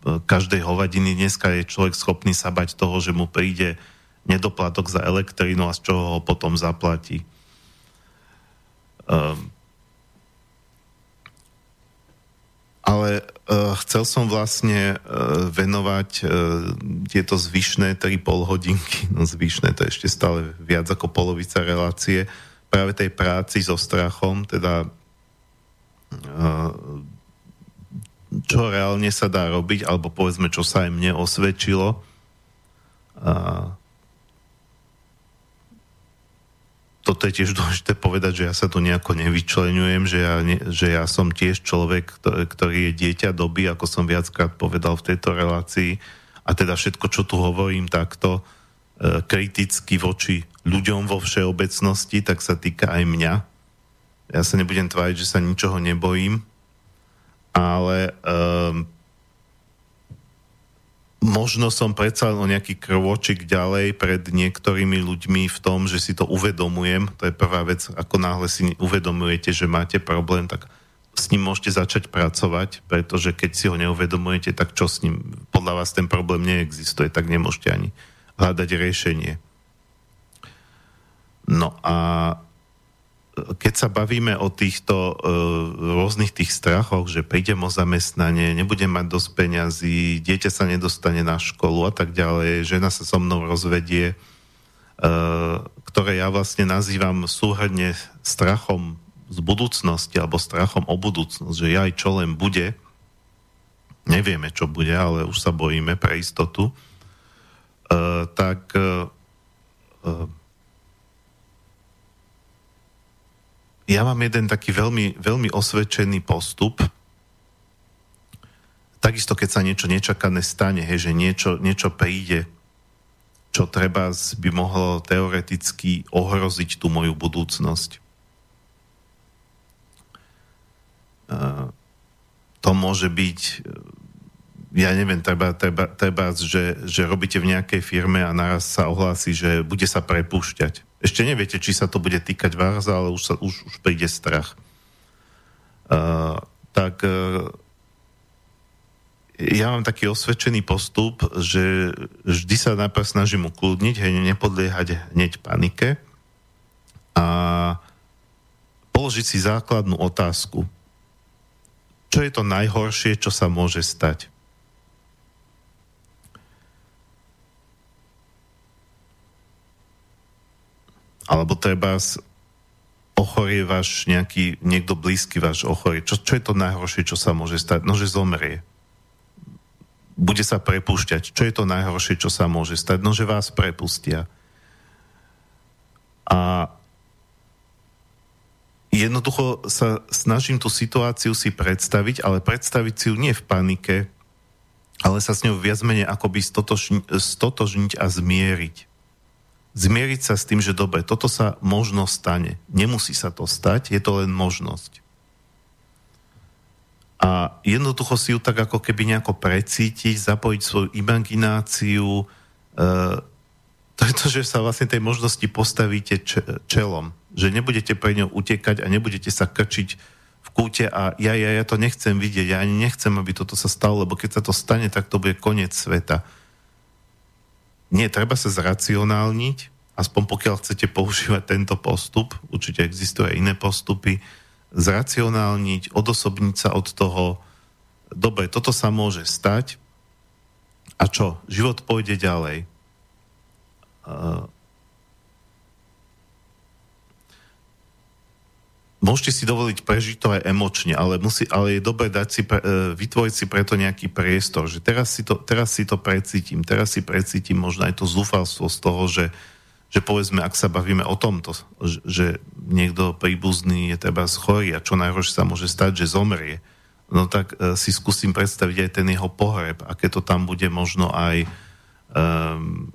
e, každej hovadiny. Dneska je človek schopný sa bať toho, že mu príde nedoplatok za elektrínu a z čoho ho potom zaplatí. Um, ale uh, chcel som vlastne uh, venovať uh, tieto zvyšné 3,5 hodinky, no zvyšné to je ešte stále viac ako polovica relácie, práve tej práci so strachom, teda uh, čo reálne sa dá robiť, alebo povedzme, čo sa aj mne osvedčilo. Uh, toto je tiež dôležité povedať, že ja sa tu nejako nevyčlenujem, že ja, ne, že ja som tiež človek, ktorý je dieťa doby, ako som viackrát povedal v tejto relácii. A teda všetko, čo tu hovorím takto e, kriticky voči ľuďom vo všeobecnosti, tak sa týka aj mňa. Ja sa nebudem tváriť, že sa ničoho nebojím, ale e, možno som predsa o nejaký krôčik ďalej pred niektorými ľuďmi v tom, že si to uvedomujem. To je prvá vec, ako náhle si uvedomujete, že máte problém, tak s ním môžete začať pracovať, pretože keď si ho neuvedomujete, tak čo s ním? Podľa vás ten problém neexistuje, tak nemôžete ani hľadať riešenie. No a keď sa bavíme o týchto uh, rôznych tých strachoch, že prídem o zamestnanie, nebudem mať dosť peňazí, dieťa sa nedostane na školu a tak ďalej, žena sa so mnou rozvedie, uh, ktoré ja vlastne nazývam súhrne strachom z budúcnosti alebo strachom o budúcnosť, že aj čo len bude, nevieme čo bude, ale už sa bojíme pre istotu, uh, tak uh, ja mám jeden taký veľmi, veľmi osvedčený postup. Takisto, keď sa niečo nečakané stane, hej, že niečo, niečo príde, čo treba by mohlo teoreticky ohroziť tú moju budúcnosť. To môže byť ja neviem, treba, treba, treba že, že robíte v nejakej firme a naraz sa ohlási, že bude sa prepúšťať. Ešte neviete, či sa to bude týkať vás, ale už, sa, už, už príde strach. Uh, tak ja mám taký osvedčený postup, že vždy sa najprv snažím ukludniť, hej, nepodliehať hneď panike a položiť si základnú otázku. Čo je to najhoršie, čo sa môže stať? Alebo treba ochorie váš nejaký, niekto blízky váš ochorie. Čo, čo je to najhoršie, čo sa môže stať? No, že zomrie bude sa prepúšťať. Čo je to najhoršie, čo sa môže stať? No, že vás prepustia. A jednoducho sa snažím tú situáciu si predstaviť, ale predstaviť si ju nie v panike, ale sa s ňou viac menej akoby stotožniť, stotožniť a zmieriť. Zmieriť sa s tým, že dobre, toto sa možno stane. Nemusí sa to stať, je to len možnosť a jednoducho si ju tak ako keby nejako precítiť, zapojiť svoju imagináciu. E, to sa vlastne tej možnosti postavíte čelom. Že nebudete pre ňou utekať a nebudete sa krčiť v kúte a ja, ja, ja to nechcem vidieť, ja ani nechcem, aby toto sa stalo, lebo keď sa to stane, tak to bude koniec sveta. Nie, treba sa zracionálniť, aspoň pokiaľ chcete používať tento postup, určite existujú aj iné postupy, zracionálniť, odosobniť sa od toho, dobre, toto sa môže stať a čo? Život pôjde ďalej. Uh, môžete si dovoliť prežiť to aj emočne, ale, musí, ale je dobre dať si, pre, uh, vytvoriť si preto nejaký priestor, že teraz si, to, teraz si to precítim, teraz si precítim možno aj to zúfalstvo z toho, že že povedzme, ak sa bavíme o tomto, že niekto príbuzný je treba schorý a čo najhoršie sa môže stať, že zomrie, no tak uh, si skúsim predstaviť aj ten jeho pohreb, aké to tam bude možno aj um,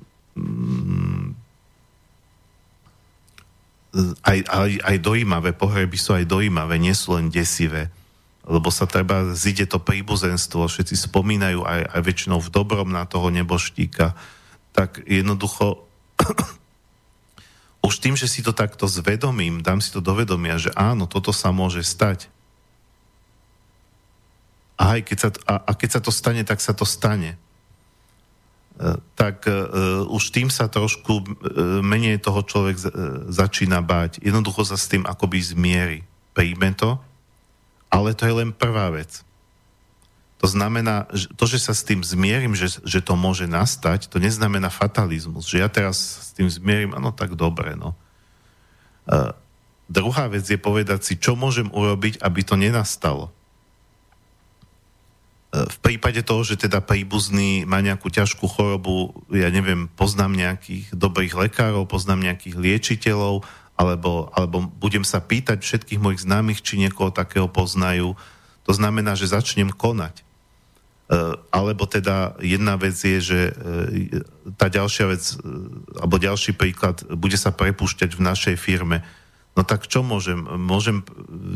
aj, aj, aj dojímavé, pohreby sú aj dojímavé, nie sú len desivé lebo sa treba, zide to príbuzenstvo, všetci spomínajú aj, aj väčšinou v dobrom na toho neboštíka, tak jednoducho už tým, že si to takto zvedomím, dám si to do vedomia, že áno, toto sa môže stať. A, aj keď sa to, a, a keď sa to stane, tak sa to stane. E, tak uh, už tým sa trošku uh, menej toho človek uh, začína báť. Jednoducho sa s tým akoby zmieri. Príjme to, ale to je len prvá vec. To znamená, že to, že sa s tým zmierim, že, že to môže nastať, to neznamená fatalizmus. Že ja teraz s tým zmierim, áno, tak dobre, no. Uh, druhá vec je povedať si, čo môžem urobiť, aby to nenastalo. V prípade toho, že teda príbuzný má nejakú ťažkú chorobu, ja neviem, poznám nejakých dobrých lekárov, poznám nejakých liečiteľov, alebo, alebo budem sa pýtať všetkých mojich známych, či niekoho takého poznajú. To znamená, že začnem konať. Eh, alebo teda jedna vec je, že eh, tá ďalšia vec, eh, alebo ďalší príklad, bude sa prepúšťať v našej firme. No tak čo môžem? Môžem,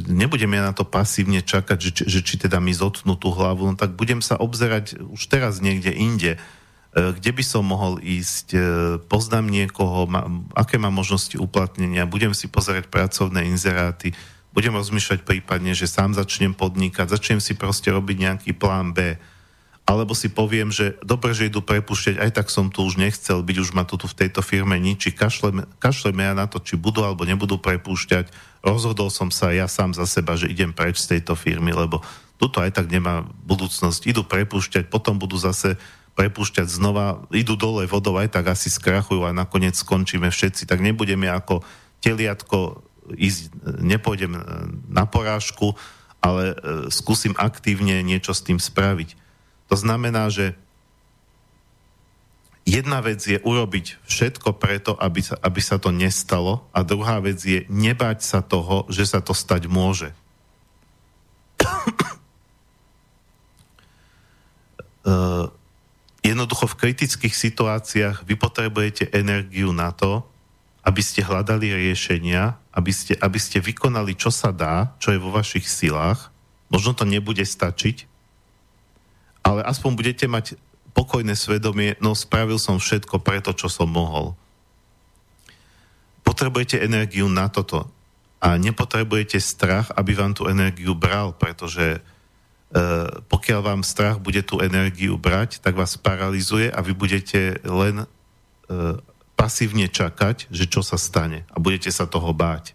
nebudem ja na to pasívne čakať, že, že či teda mi zotnú tú hlavu, no tak budem sa obzerať už teraz niekde inde, kde by som mohol ísť, poznám niekoho, aké má možnosti uplatnenia, budem si pozerať pracovné inzeráty, budem rozmýšľať prípadne, že sám začnem podnikať, začnem si proste robiť nejaký plán B alebo si poviem, že dobre, že idú prepušťať, aj tak som tu už nechcel byť, už ma tu v tejto firme ničí, kašleme, kašleme ja na to, či budú alebo nebudú prepúšťať. Rozhodol som sa ja sám za seba, že idem preč z tejto firmy, lebo tuto aj tak nemá budúcnosť. Idú prepúšťať, potom budú zase prepúšťať znova, idú dole vodou, aj tak asi skrachujú a nakoniec skončíme všetci. Tak nebudeme ako teliatko ísť, nepôjdem na porážku, ale e, skúsim aktívne niečo s tým spraviť. To znamená, že jedna vec je urobiť všetko preto, aby sa, aby sa to nestalo a druhá vec je nebať sa toho, že sa to stať môže. uh, jednoducho v kritických situáciách vy potrebujete energiu na to, aby ste hľadali riešenia, aby ste, aby ste vykonali, čo sa dá, čo je vo vašich silách. Možno to nebude stačiť, ale aspoň budete mať pokojné svedomie, no spravil som všetko preto, čo som mohol. Potrebujete energiu na toto a nepotrebujete strach, aby vám tú energiu bral, pretože pokiaľ vám strach bude tú energiu brať, tak vás paralizuje a vy budete len pasívne čakať, že čo sa stane a budete sa toho báť.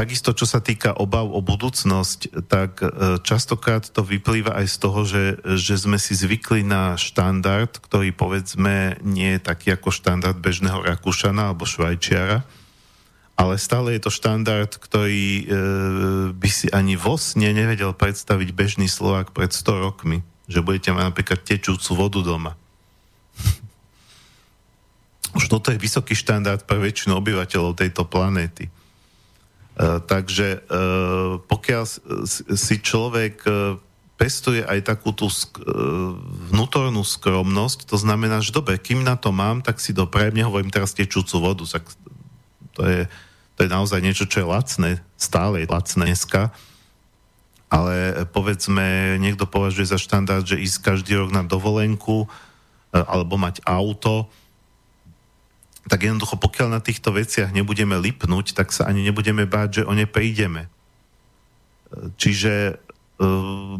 Takisto, čo sa týka obav o budúcnosť, tak e, častokrát to vyplýva aj z toho, že, že sme si zvykli na štandard, ktorý povedzme nie je taký ako štandard bežného Rakúšana alebo Švajčiara, ale stále je to štandard, ktorý e, by si ani vo sne nevedel predstaviť bežný Slovák pred 100 rokmi, že budete mať napríklad tečúcu vodu doma. Už toto je vysoký štandard pre väčšinu obyvateľov tejto planéty. E, takže e, pokiaľ si človek e, pestuje aj takú tú vnútornú skromnosť, to znamená, že dobre, kým na to mám, tak si doprajem, nehovorím teraz tečúcu vodu, tak to je, to je naozaj niečo, čo je lacné, stále je lacné dneska, ale povedzme, niekto považuje za štandard, že ísť každý rok na dovolenku alebo mať auto, tak jednoducho pokiaľ na týchto veciach nebudeme lipnúť, tak sa ani nebudeme báť, že o ne prídeme. Čiže uh,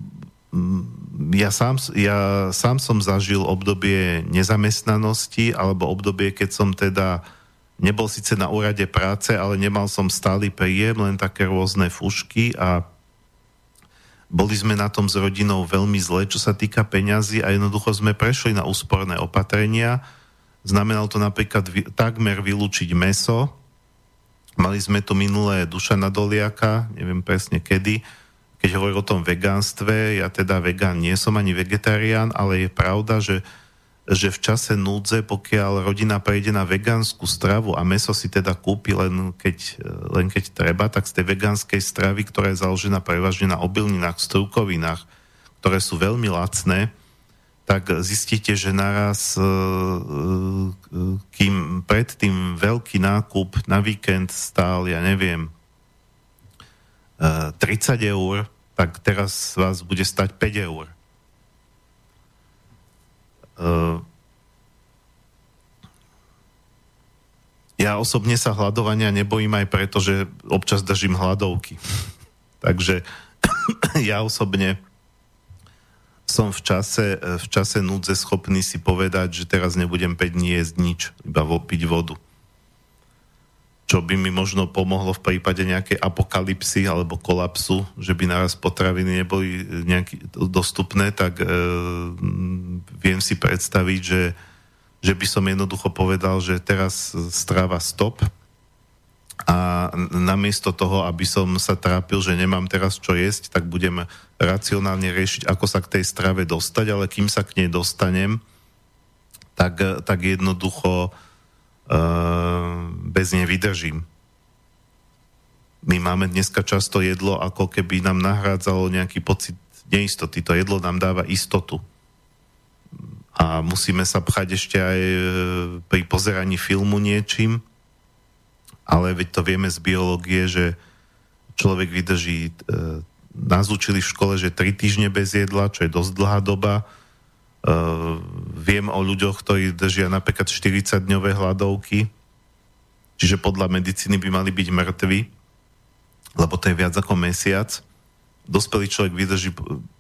ja sám, ja sám som zažil obdobie nezamestnanosti alebo obdobie, keď som teda nebol síce na úrade práce, ale nemal som stály príjem, len také rôzne fušky a boli sme na tom s rodinou veľmi zle, čo sa týka peňazí a jednoducho sme prešli na úsporné opatrenia, Znamenalo to napríklad vy, takmer vylúčiť meso. Mali sme tu minulé Dušana Doliaka, neviem presne kedy, keď hovorí o tom vegánstve, ja teda vegán nie som ani vegetarián, ale je pravda, že, že v čase núdze, pokiaľ rodina prejde na vegánsku stravu a meso si teda kúpi len keď, len keď treba, tak z tej vegánskej stravy, ktorá je založená prevažne na obilninách, strukovinách, ktoré sú veľmi lacné, tak zistíte, že naraz, e, e, kým predtým veľký nákup na víkend stál, ja neviem, 30 e, eur, tak teraz vás bude stať 5 eur. Ja osobne sa hľadovania nebojím aj preto, že občas držím hladovky. Takže ja osobne som v čase, v čase núdze schopný si povedať, že teraz nebudem 5 dní jesť nič, iba piť vodu. Čo by mi možno pomohlo v prípade nejakej apokalipsy alebo kolapsu, že by naraz potraviny neboli nejaký dostupné, tak e, viem si predstaviť, že, že by som jednoducho povedal, že teraz strava stop, a namiesto toho, aby som sa trápil, že nemám teraz čo jesť, tak budem racionálne riešiť, ako sa k tej strave dostať, ale kým sa k nej dostanem, tak, tak jednoducho uh, bez nej vydržím. My máme dneska často jedlo, ako keby nám nahrádzalo nejaký pocit neistoty. To jedlo nám dáva istotu. A musíme sa pchať ešte aj e, pri pozeraní filmu niečím, ale veď to vieme z biológie, že človek vydrží, e, nás učili v škole, že 3 týždne bez jedla, čo je dosť dlhá doba. E, viem o ľuďoch, ktorí držia napríklad 40-dňové hladovky, čiže podľa medicíny by mali byť mŕtvi, lebo to je viac ako mesiac. Dospelý človek vydrží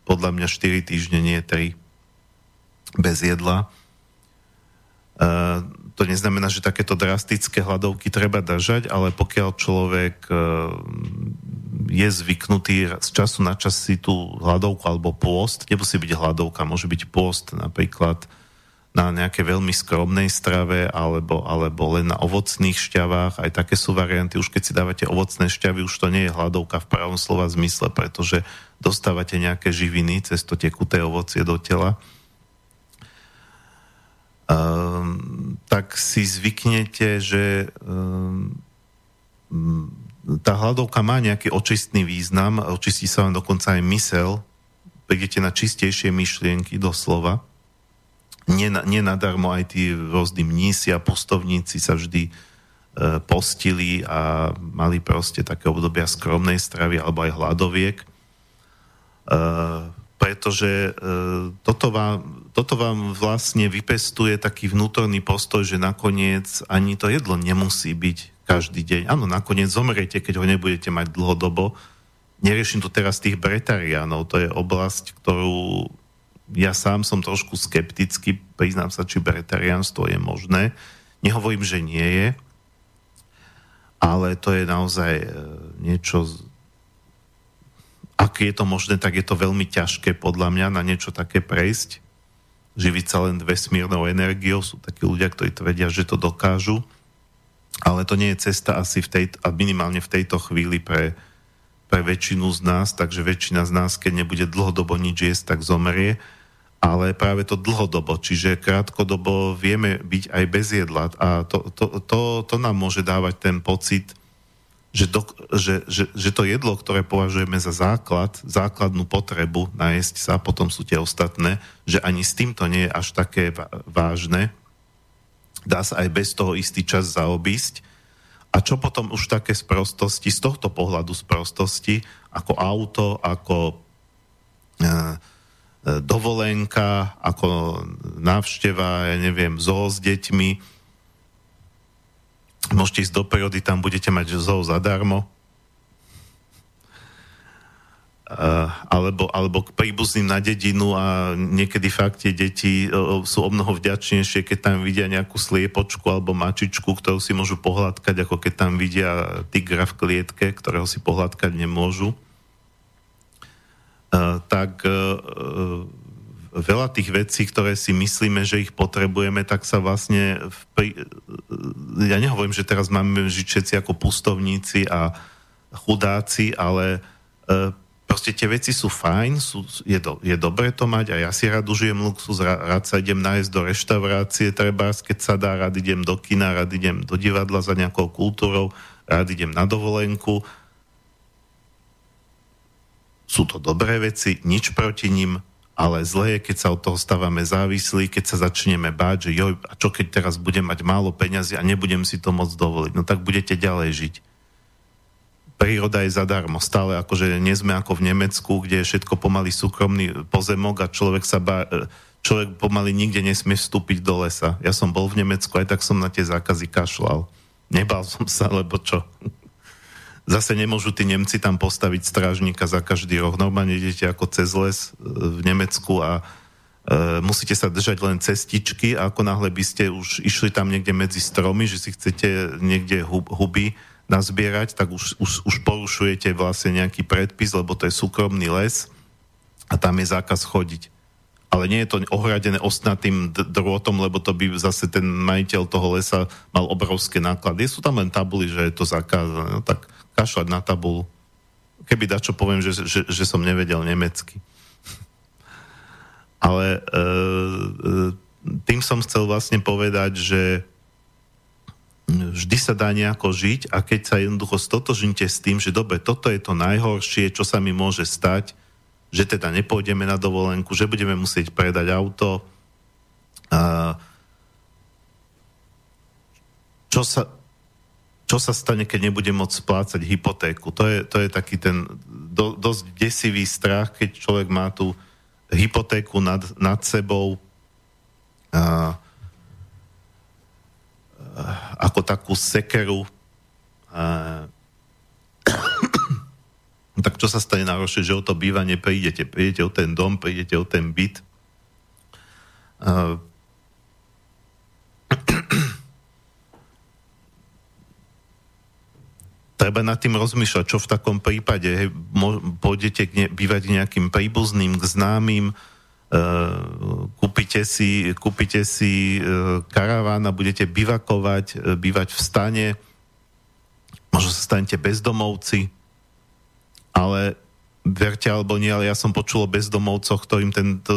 podľa mňa 4 týždne, nie 3 bez jedla. Uh, to neznamená, že takéto drastické hladovky treba držať, ale pokiaľ človek e, je zvyknutý z času na čas si tú hladovku alebo pôst, nemusí byť hladovka, môže byť pôst napríklad na nejaké veľmi skromnej strave alebo, alebo len na ovocných šťavách. Aj také sú varianty. Už keď si dávate ovocné šťavy, už to nie je hladovka v pravom slova zmysle, pretože dostávate nejaké živiny cez to tekuté ovocie do tela. Ehm, tak si zvyknete, že ehm, tá hladovka má nejaký očistný význam, očistí sa vám dokonca aj mysel, prídete na čistejšie myšlienky doslova. Nenadarmo aj tí rôzni mnísi a pustovníci sa vždy e, postili a mali proste také obdobia skromnej stravy alebo aj hladoviek. E, pretože e, toto, vám, toto vám vlastne vypestuje taký vnútorný postoj, že nakoniec ani to jedlo nemusí byť každý deň. Áno, nakoniec zomrete, keď ho nebudete mať dlhodobo, neriešim tu teraz tých bretariánov, to je oblasť, ktorú ja sám som trošku skeptický, priznám sa, či bretariánstvo je možné. Nehovorím, že nie je, ale to je naozaj e, niečo, ak je to možné, tak je to veľmi ťažké podľa mňa na niečo také prejsť. Živiť sa len vesmírnou energiou, sú takí ľudia, ktorí tvrdia, že to dokážu, ale to nie je cesta asi v tej, a minimálne v tejto chvíli pre, pre väčšinu z nás, takže väčšina z nás, keď nebude dlhodobo nič jesť, tak zomrie. Ale práve to dlhodobo, čiže krátkodobo vieme byť aj bez jedla. A to, to, to, to nám môže dávať ten pocit, že, do, že, že, že to jedlo, ktoré považujeme za základ, základnú potrebu najesť sa, potom sú tie ostatné, že ani s týmto nie je až také vážne. Dá sa aj bez toho istý čas zaobísť. A čo potom už také sprostosti, z tohto pohľadu sprostosti, ako auto, ako uh, E, dovolenka, ako návšteva, ja neviem, zoo s deťmi. Môžete ísť do prírody, tam budete mať zoo zadarmo. Uh, alebo, alebo k príbuzným na dedinu a niekedy fakt tie deti sú o mnoho vďačnejšie, keď tam vidia nejakú sliepočku alebo mačičku, ktorú si môžu pohľadkať, ako keď tam vidia tigra v klietke, ktorého si pohľadkať nemôžu. Tak eh, veľa tých vecí, ktoré si myslíme, že ich potrebujeme, tak sa vlastne... V, ja nehovorím, že teraz máme žiť všetci ako pustovníci a chudáci, ale eh, proste tie veci sú fajn, sú, je, do, je dobre to mať a ja si rád užijem luxus, rád sa idem nájsť do reštaurácie, treba, keď sa dá, rád idem do kina, rád idem do divadla za nejakou kultúrou, rád idem na dovolenku, sú to dobré veci, nič proti ním, ale zlé je, keď sa od toho stávame závislí, keď sa začneme báť, že joj, a čo keď teraz budem mať málo peňazí a nebudem si to môcť dovoliť, no tak budete ďalej žiť. Príroda je zadarmo, stále akože nie sme ako v Nemecku, kde je všetko pomaly súkromný pozemok a človek sa bá, človek pomaly nikde nesmie vstúpiť do lesa. Ja som bol v Nemecku, aj tak som na tie zákazy kašľal. Nebal som sa, lebo čo? Zase nemôžu tí Nemci tam postaviť strážnika za každý roh. Normálne idete ako cez les e, v Nemecku a e, musíte sa držať len cestičky a ako náhle by ste už išli tam niekde medzi stromy, že si chcete niekde hub, huby nazbierať, tak už, už, už porušujete vlastne nejaký predpis, lebo to je súkromný les a tam je zákaz chodiť. Ale nie je to ohradené ostnatým drôtom, lebo to by zase ten majiteľ toho lesa mal obrovské náklady. Sú tam len tabuly, že je to zakázané. No tak kašľať na tabulu. Keby dačo poviem, že, že, že som nevedel nemecky. Ale e, e, tým som chcel vlastne povedať, že vždy sa dá nejako žiť a keď sa jednoducho stotožnite s tým, že dobre, toto je to najhoršie, čo sa mi môže stať, že teda nepôjdeme na dovolenku, že budeme musieť predať auto, a čo sa, čo sa stane, keď nebudem môcť splácať hypotéku. To je, to je taký ten do, dosť desivý strach, keď človek má tú hypotéku nad, nad sebou a, ako takú sekeru. A, tak čo sa stane náročne, že o to bývanie prídete? Prídete o ten dom, prídete o ten byt. A, treba nad tým rozmýšľať, čo v takom prípade. Hej, pôjdete k ne, bývať nejakým príbuzným, k známym, Uh, kúpite si, kúpite si uh, karaván a budete bivakovať, uh, bývať v stane, možno sa stanete bezdomovci, ale verte alebo nie, ale ja som počul o bezdomovcoch, ktorým ten, to,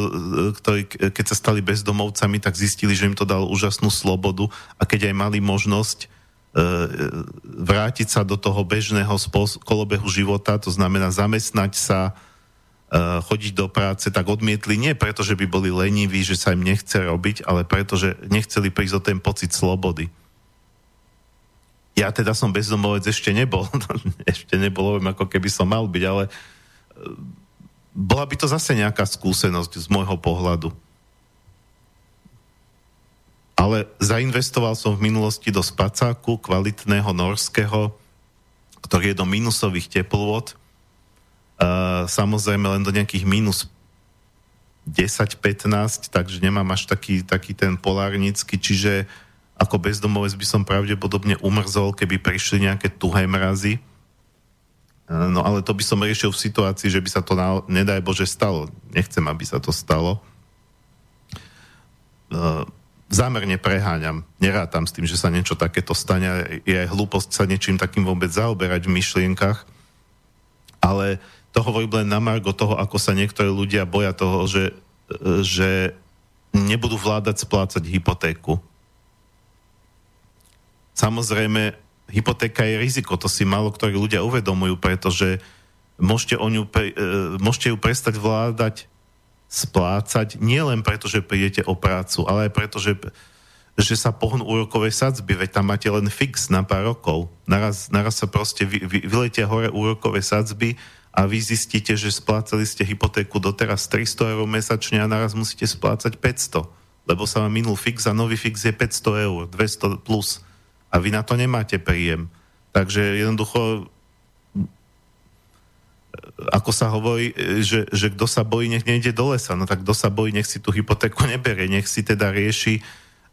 ktorí, keď sa stali bezdomovcami, tak zistili, že im to dalo úžasnú slobodu a keď aj mali možnosť vrátiť sa do toho bežného kolobehu života, to znamená zamestnať sa, e, chodiť do práce, tak odmietli nie preto, že by boli leniví, že sa im nechce robiť, ale preto, že nechceli prísť o ten pocit slobody. Ja teda som bezdomovec ešte nebol, ešte nebol, ako keby som mal byť, ale e, bola by to zase nejaká skúsenosť z môjho pohľadu ale zainvestoval som v minulosti do spacáku kvalitného norského, ktorý je do minusových teplôt samozrejme len do nejakých minus 10-15, takže nemám až taký, taký ten polárnický, čiže ako bezdomovec by som pravdepodobne umrzol, keby prišli nejaké tuhé mrazy. No ale to by som riešil v situácii, že by sa to, na, nedaj Bože, stalo. Nechcem, aby sa to stalo. Zámerne preháňam. Nerátam s tým, že sa niečo takéto stane. Je aj hlúposť sa niečím takým vôbec zaoberať v myšlienkach. Ale to hovorím len na margo toho, ako sa niektorí ľudia boja toho, že, že nebudú vládať splácať hypotéku. Samozrejme, hypotéka je riziko, to si málo ktorí ľudia uvedomujú, pretože môžete, o ňu, pre, e, môžete ju prestať vládať splácať, nielen preto, že prídete o prácu, ale aj preto, že, že sa pohnú úrokové sadzby, veď tam máte len fix na pár rokov. Naraz, naraz sa proste vy, vy, vyletia hore úrokové sadzby a vy zistíte, že splácali ste hypotéku doteraz 300 eur mesačne a naraz musíte splácať 500, lebo sa vám minul fix a nový fix je 500 eur, 200 plus a vy na to nemáte príjem. Takže jednoducho ako sa hovorí, že, že kto sa bojí, nech nejde do lesa. No tak kto sa bojí, nech si tú hypotéku nebere, nech si teda rieši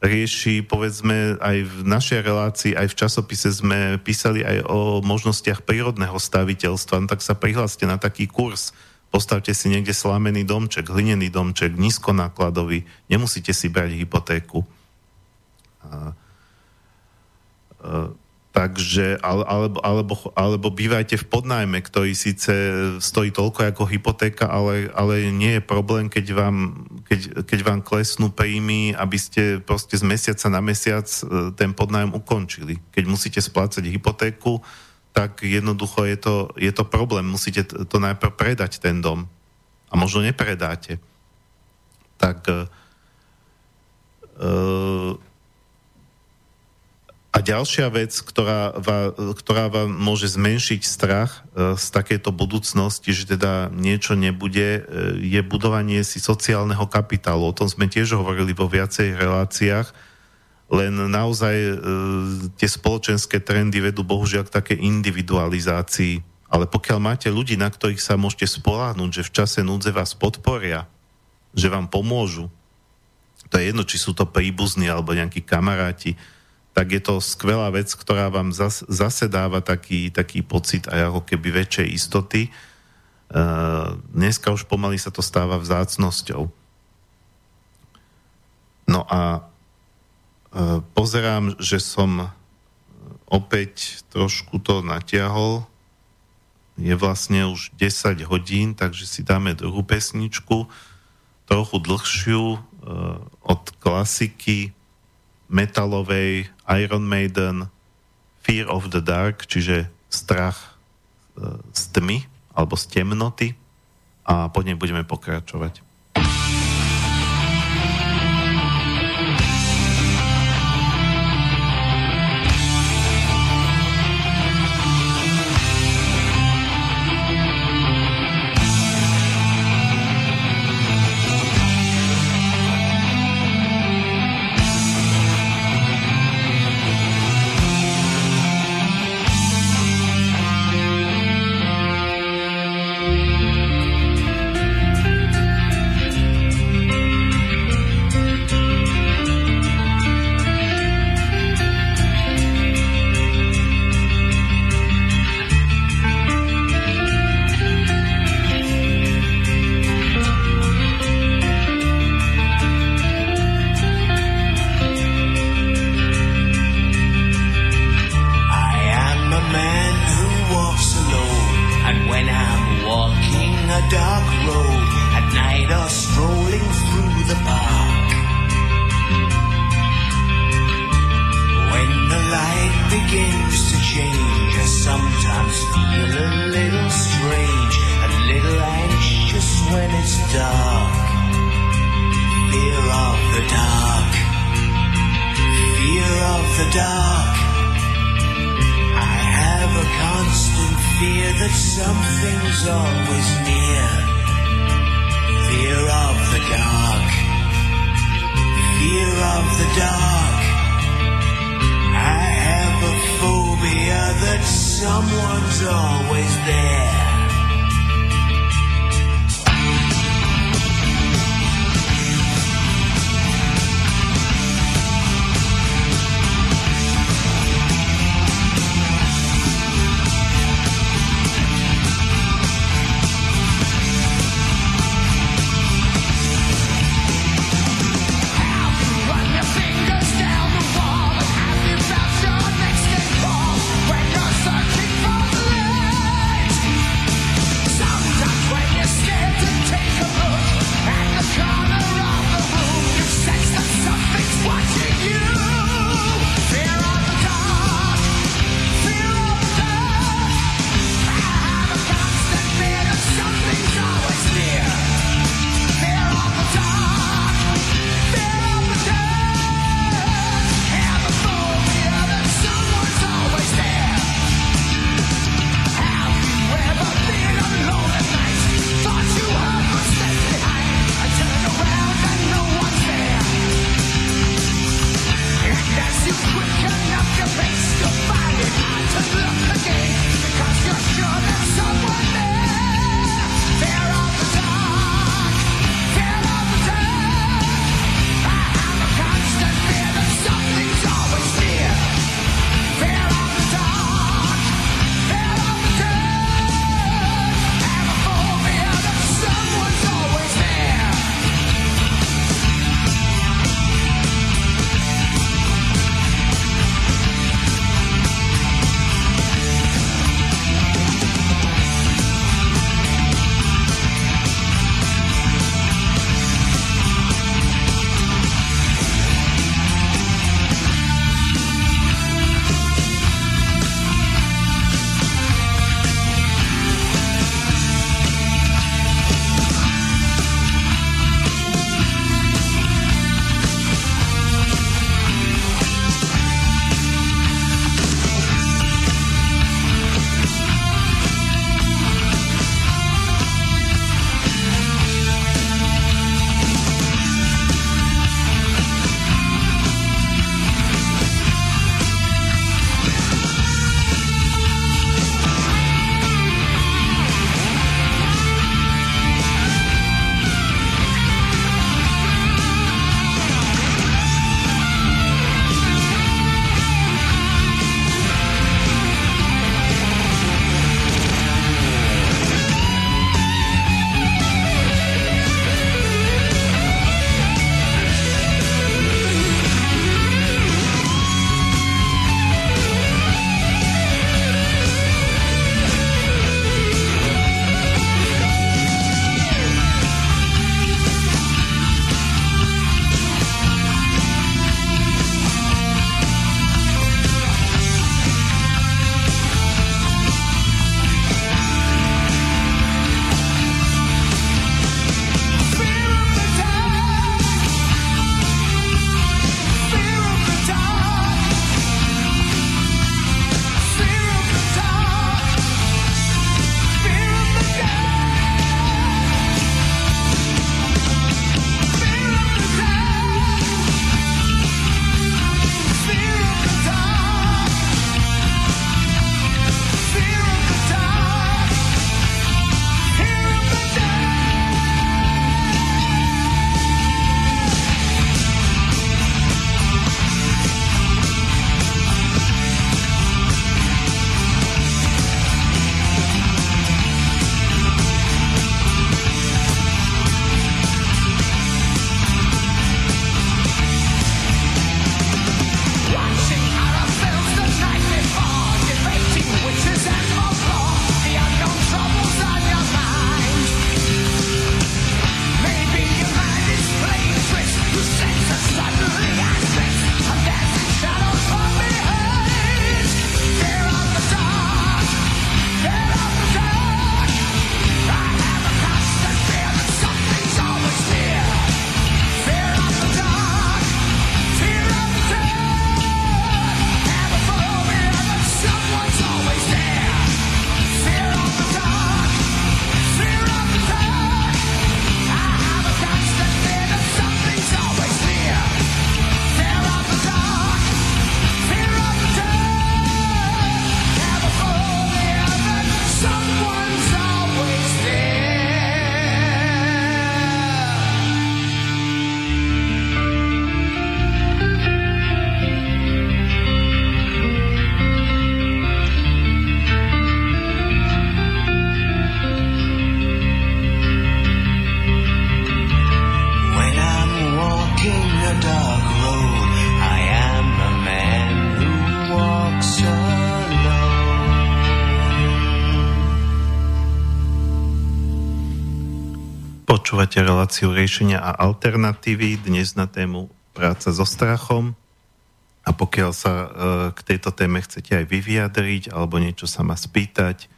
rieši, povedzme, aj v našej relácii, aj v časopise sme písali aj o možnostiach prírodného staviteľstva, no tak sa prihláste na taký kurz. Postavte si niekde slamený domček, hlinený domček, nízkonákladový, nemusíte si brať hypotéku. A, a, Takže, alebo, alebo, alebo bývajte v podnajme, ktorý síce stojí toľko ako hypotéka, ale, ale nie je problém, keď vám, keď, keď vám klesnú príjmy, aby ste proste z mesiaca na mesiac e, ten podnájom ukončili. Keď musíte splácať hypotéku, tak jednoducho je to, je to problém. Musíte to najprv predať, ten dom. A možno nepredáte. Tak uh, a ďalšia vec, ktorá, va, ktorá vám môže zmenšiť strach e, z takéto budúcnosti, že teda niečo nebude, e, je budovanie si sociálneho kapitálu. O tom sme tiež hovorili vo viacej reláciách, len naozaj e, tie spoločenské trendy vedú bohužiaľ k také individualizácii. Ale pokiaľ máte ľudí, na ktorých sa môžete spoláhnuť, že v čase núdze vás podporia, že vám pomôžu, to je jedno, či sú to príbuzní alebo nejakí kamaráti, tak je to skvelá vec, ktorá vám zas, zase dáva taký, taký pocit aj ako keby väčšej istoty. Uh, dneska už pomaly sa to stáva vzácnosťou. No a uh, pozerám, že som opäť trošku to natiahol. Je vlastne už 10 hodín, takže si dáme druhú pesničku, trochu dlhšiu uh, od klasiky metalovej Iron Maiden Fear of the Dark, čiže strach e, z tmy alebo z temnoty a po nej budeme pokračovať. Počúvate reláciu riešenia a alternatívy dnes na tému práca so strachom. A pokiaľ sa e, k tejto téme chcete aj vy vyjadriť alebo niečo sa ma spýtať,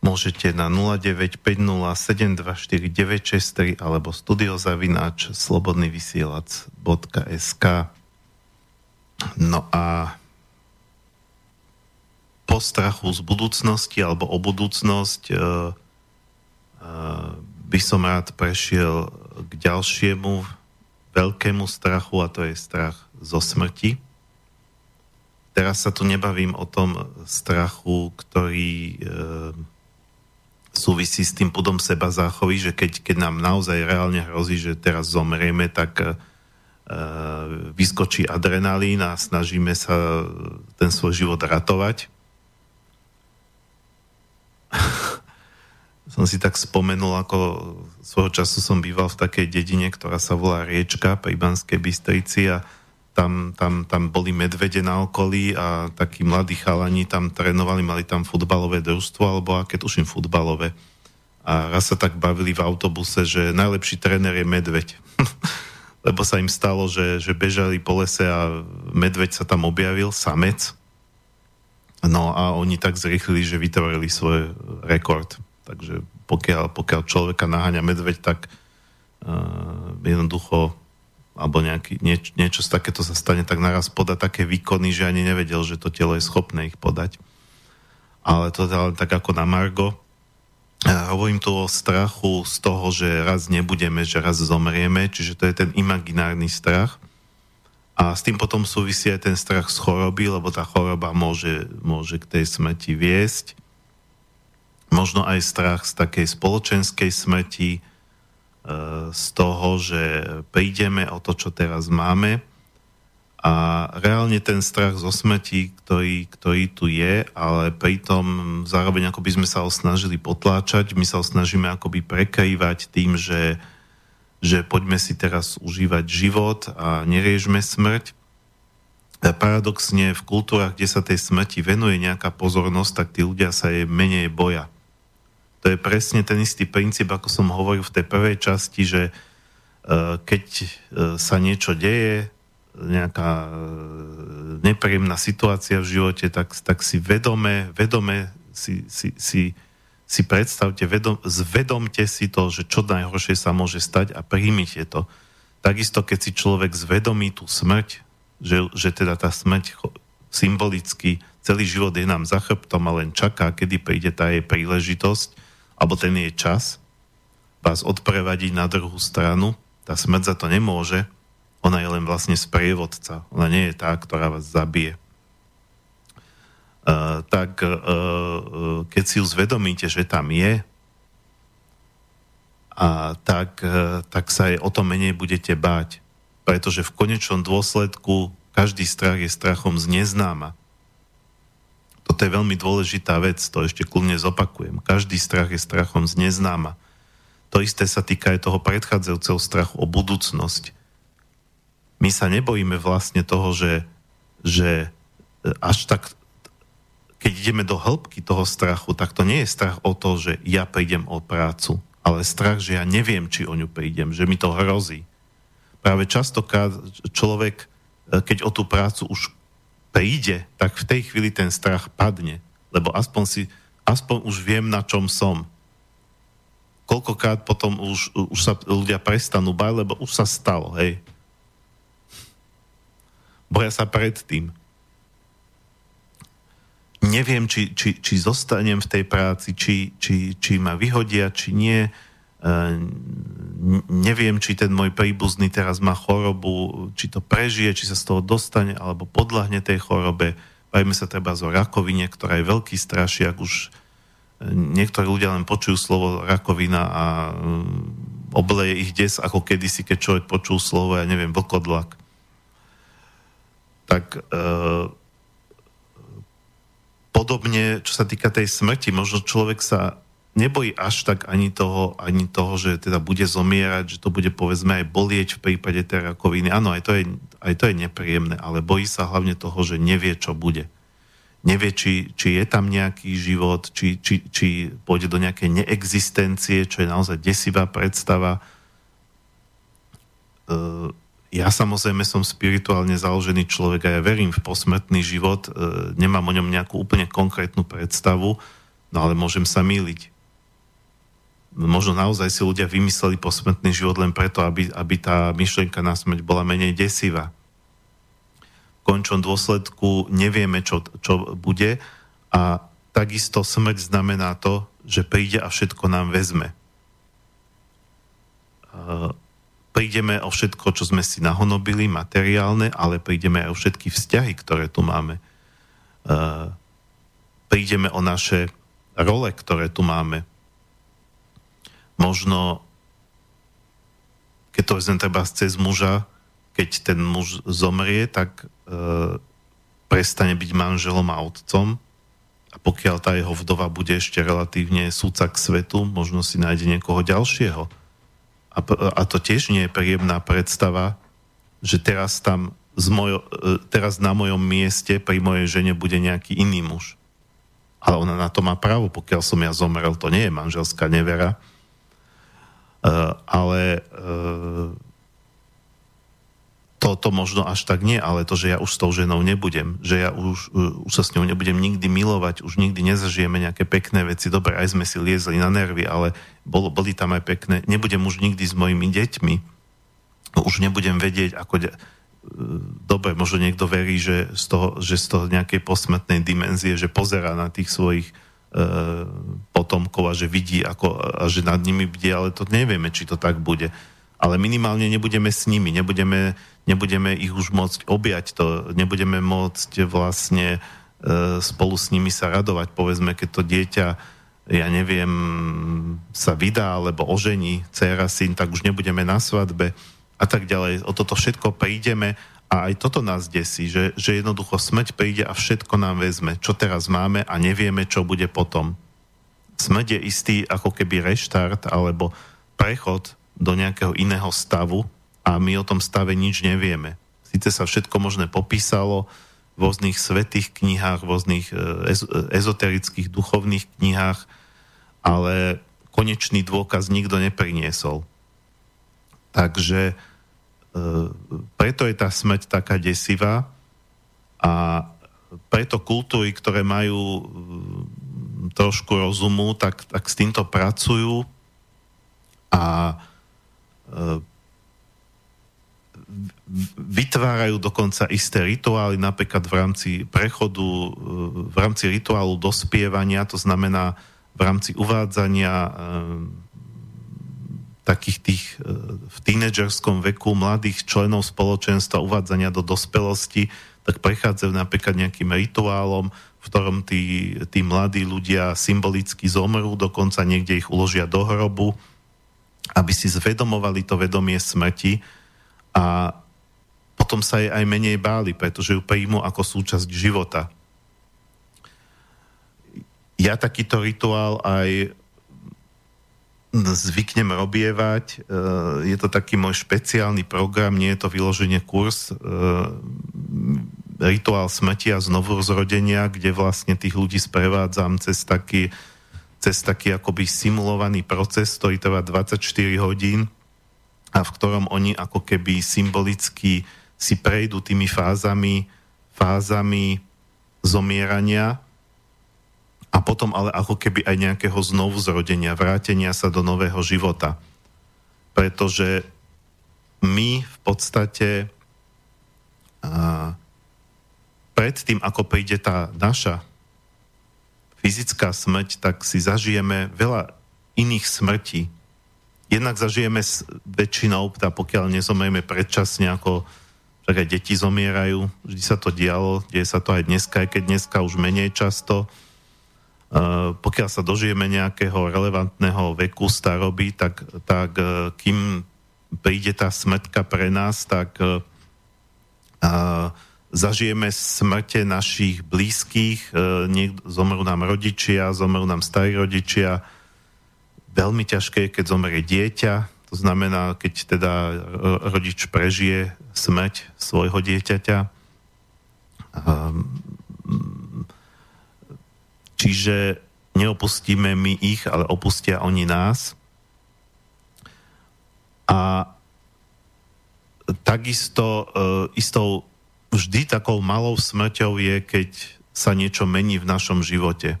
môžete na 0950724963 alebo studiozavináč slobodnyvysielac.sk No a po strachu z budúcnosti alebo o budúcnosť e, e, by som rád prešiel k ďalšiemu veľkému strachu a to je strach zo smrti. Teraz sa tu nebavím o tom strachu, ktorý e, súvisí s tým pudom seba záchovy, že keď, keď nám naozaj reálne hrozí, že teraz zomrieme, tak e, vyskočí adrenalín a snažíme sa ten svoj život ratovať. Som si tak spomenul, ako svojho času som býval v takej dedine, ktorá sa volá Riečka pri Banskej Bystrici a tam, tam, tam boli medvede na okolí a takí mladí chalani tam trénovali, mali tam futbalové družstvo, alebo aké tuším futbalové. A raz sa tak bavili v autobuse, že najlepší tréner je medveď. Lebo sa im stalo, že, že bežali po lese a medveď sa tam objavil, samec. No a oni tak zrychlili, že vytvorili svoj rekord. Takže pokiaľ, pokiaľ človeka naháňa medveď, tak uh, jednoducho alebo nejaký, nieč, niečo z takéto sa stane, tak naraz poda také výkony, že ani nevedel, že to telo je schopné ich podať. Ale to len tak ako na Margo. Ja hovorím tu o strachu z toho, že raz nebudeme, že raz zomrieme, čiže to je ten imaginárny strach. A s tým potom súvisí aj ten strach z choroby, lebo tá choroba môže, môže k tej smrti viesť. Možno aj strach z takej spoločenskej smrti, z toho, že prídeme o to, čo teraz máme a reálne ten strach zo smrti, ktorý, ktorý tu je, ale pritom zároveň ako by sme sa ho snažili potláčať, my sa ho snažíme akoby prekrývať tým, že, že poďme si teraz užívať život a neriežme smrť. A paradoxne v kultúrach, kde sa tej smrti venuje nejaká pozornosť, tak tí ľudia sa jej menej boja. To je presne ten istý princíp, ako som hovoril v tej prvej časti, že e, keď e, sa niečo deje, nejaká e, nepríjemná situácia v živote, tak, tak si vedome, vedome si, si, si, si predstavte, vedom, zvedomte si to, že čo najhoršie sa môže stať a príjmite to. Takisto, keď si človek zvedomí tú smrť, že, že teda tá smrť symbolicky celý život je nám za chrbtom a len čaká, kedy príde tá jej príležitosť, alebo ten jej čas vás odprevadiť na druhú stranu, tá smrť za to nemôže, ona je len vlastne sprievodca, ona nie je tá, ktorá vás zabije. Uh, tak uh, keď si ju zvedomíte, že tam je, a tak, uh, tak sa aj o to menej budete báť. Pretože v konečnom dôsledku každý strach je strachom z neznáma. Toto je veľmi dôležitá vec, to ešte kľudne zopakujem. Každý strach je strachom z neznáma. To isté sa týka aj toho predchádzajúceho strachu o budúcnosť. My sa nebojíme vlastne toho, že, že e, až tak, keď ideme do hĺbky toho strachu, tak to nie je strach o to, že ja prídem o prácu, ale strach, že ja neviem, či o ňu prídem, že mi to hrozí. Práve častokrát človek, e, keď o tú prácu už príde, tak v tej chvíli ten strach padne, lebo aspoň si, aspoň už viem, na čom som. Koľkokrát potom už, už sa ľudia prestanú bať, lebo už sa stalo, hej. Boja sa predtým. Neviem, či, či, či zostanem v tej práci, či, či, či ma vyhodia, či nie neviem, či ten môj príbuzný teraz má chorobu, či to prežije, či sa z toho dostane, alebo podľahne tej chorobe. Bajme sa treba o rakovine, ktorá je veľký strašiak. Už e, niektorí ľudia len počujú slovo rakovina a mm, obleje ich des, ako kedysi, keď človek počul slovo, ja neviem, vlkodlak. Tak e, podobne, čo sa týka tej smrti, možno človek sa nebojí až tak ani toho, ani toho, že teda bude zomierať, že to bude povedzme aj bolieť v prípade tej rakoviny. Áno, aj to, je, aj to je nepríjemné, ale bojí sa hlavne toho, že nevie, čo bude. nevie, či, či je tam nejaký život, či, či, či pôjde do nejakej neexistencie, čo je naozaj desivá predstava. E, ja samozrejme som spirituálne založený človek a ja verím v posmrtný život, e, nemám o ňom nejakú úplne konkrétnu predstavu, no ale môžem sa míliť. Možno naozaj si ľudia vymysleli posmrtný život len preto, aby, aby tá myšlienka na smrť bola menej desivá končnom dôsledku nevieme, čo, čo bude a takisto smrť znamená to, že príde a všetko nám vezme. Prídeme o všetko, čo sme si nahonobili, materiálne, ale prídeme aj o všetky vzťahy, ktoré tu máme. Prídeme o naše role, ktoré tu máme. Možno, keď to vezmem treba cez muža, keď ten muž zomrie, tak e, prestane byť manželom a otcom a pokiaľ tá jeho vdova bude ešte relatívne súca k svetu, možno si nájde niekoho ďalšieho. A, a to tiež nie je príjemná predstava, že teraz tam z mojo, e, teraz na mojom mieste pri mojej žene bude nejaký iný muž. Ale ona na to má právo, pokiaľ som ja zomrel, to nie je manželská nevera. Uh, ale uh, to, to možno až tak nie, ale to, že ja už s tou ženou nebudem, že ja už, už sa s ňou nebudem nikdy milovať, už nikdy nezažijeme nejaké pekné veci, dobre, aj sme si liezli na nervy, ale bol, boli tam aj pekné, nebudem už nikdy s mojimi deťmi, už nebudem vedieť, ako... De- dobre, možno niekto verí, že z toho, že z toho nejakej posmetnej dimenzie, že pozera na tých svojich potomkov a že vidí ako, a že nad nimi bdie, ale to nevieme, či to tak bude ale minimálne nebudeme s nimi, nebudeme, nebudeme ich už môcť objať to, nebudeme môcť vlastne e, spolu s nimi sa radovať. Povedzme, keď to dieťa, ja neviem, sa vydá alebo ožení, dcera, syn, tak už nebudeme na svadbe a tak ďalej. O toto všetko prídeme a aj toto nás desí, že, že jednoducho smrť príde a všetko nám vezme, čo teraz máme a nevieme, čo bude potom. Smrť je istý ako keby reštart alebo prechod do nejakého iného stavu a my o tom stave nič nevieme. Sice sa všetko možné popísalo v rôznych svetých knihách, v rôznych e, ezoterických duchovných knihách, ale konečný dôkaz nikto nepriniesol. Takže e, preto je tá smrť taká desivá a preto kultúry, ktoré majú e, trošku rozumu, tak, tak s týmto pracujú a vytvárajú dokonca isté rituály, napríklad v rámci prechodu, v rámci rituálu dospievania, to znamená v rámci uvádzania e, takých tých e, v tínedžerskom veku mladých členov spoločenstva uvádzania do dospelosti, tak prechádzajú napríklad nejakým rituálom, v ktorom tí, tí mladí ľudia symbolicky zomrú, dokonca niekde ich uložia do hrobu, aby si zvedomovali to vedomie smrti a potom sa jej aj menej báli, pretože ju príjmu ako súčasť života. Ja takýto rituál aj zvyknem robievať. E, je to taký môj špeciálny program, nie je to vyloženie kurz, e, rituál smrti a znovu zrodenia, kde vlastne tých ľudí sprevádzam cez taký cez taký akoby simulovaný proces, ktorý trvá 24 hodín a v ktorom oni ako keby symbolicky si prejdú tými fázami, fázami zomierania a potom ale ako keby aj nejakého znovu zrodenia, vrátenia sa do nového života. Pretože my v podstate a, pred tým, ako príde tá naša fyzická smrť, tak si zažijeme veľa iných smrtí. Jednak zažijeme väčšinou, tá pokiaľ nezomrieme predčasne, ako tak aj deti zomierajú, vždy sa to dialo, deje sa to aj dneska, aj keď dneska už menej často. Uh, pokiaľ sa dožijeme nejakého relevantného veku staroby, tak, tak uh, kým príde tá smrtka pre nás, tak uh, zažijeme smrte našich blízkych, e, niekto, zomrú nám rodičia, zomrú nám starí rodičia. Veľmi ťažké je, keď zomrie dieťa, to znamená, keď teda rodič prežije smrť svojho dieťaťa. Čiže neopustíme my ich, ale opustia oni nás. A takisto uh, istou vždy takou malou smrťou je, keď sa niečo mení v našom živote.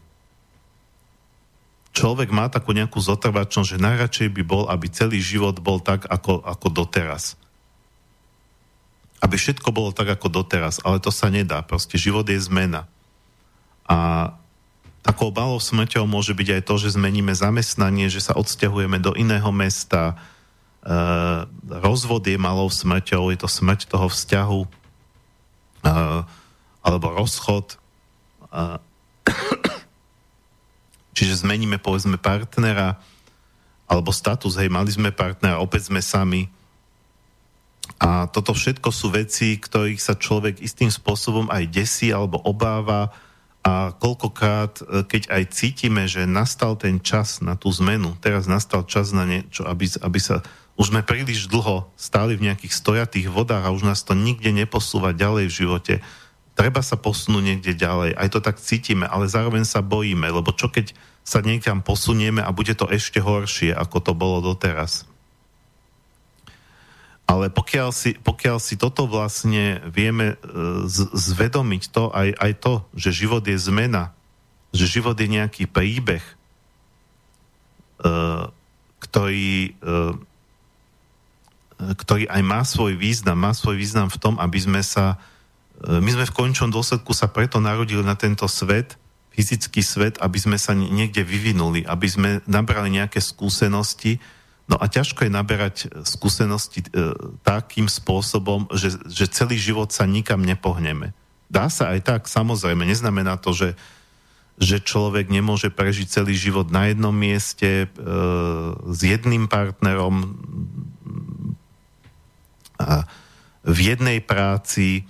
Človek má takú nejakú zotrvačnosť, že najradšej by bol, aby celý život bol tak, ako, ako doteraz. Aby všetko bolo tak, ako doteraz. Ale to sa nedá. Proste život je zmena. A takou malou smrťou môže byť aj to, že zmeníme zamestnanie, že sa odsťahujeme do iného mesta, Uh, rozvod je malou smrťou, je to smrť toho vzťahu, uh, alebo rozchod. Uh, čiže zmeníme, povedzme, partnera, alebo status, hej, mali sme partnera, opäť sme sami. A toto všetko sú veci, ktorých sa človek istým spôsobom aj desí alebo obáva a koľkokrát, keď aj cítime, že nastal ten čas na tú zmenu, teraz nastal čas na niečo, aby, aby sa už sme príliš dlho stáli v nejakých stojatých vodách a už nás to nikde neposúva ďalej v živote. Treba sa posunúť niekde ďalej. Aj to tak cítime, ale zároveň sa bojíme, lebo čo keď sa niekam posunieme a bude to ešte horšie, ako to bolo doteraz. Ale pokiaľ si, pokiaľ si toto vlastne vieme e, z, zvedomiť to, aj, aj to, že život je zmena, že život je nejaký príbeh, e, ktorý e, ktorý aj má svoj význam, má svoj význam v tom, aby sme sa, my sme v končnom dôsledku sa preto narodili na tento svet, fyzický svet, aby sme sa niekde vyvinuli, aby sme nabrali nejaké skúsenosti. No a ťažko je naberať skúsenosti e, takým spôsobom, že, že celý život sa nikam nepohneme. Dá sa aj tak, samozrejme, neznamená to, že, že človek nemôže prežiť celý život na jednom mieste e, s jedným partnerom, v jednej práci,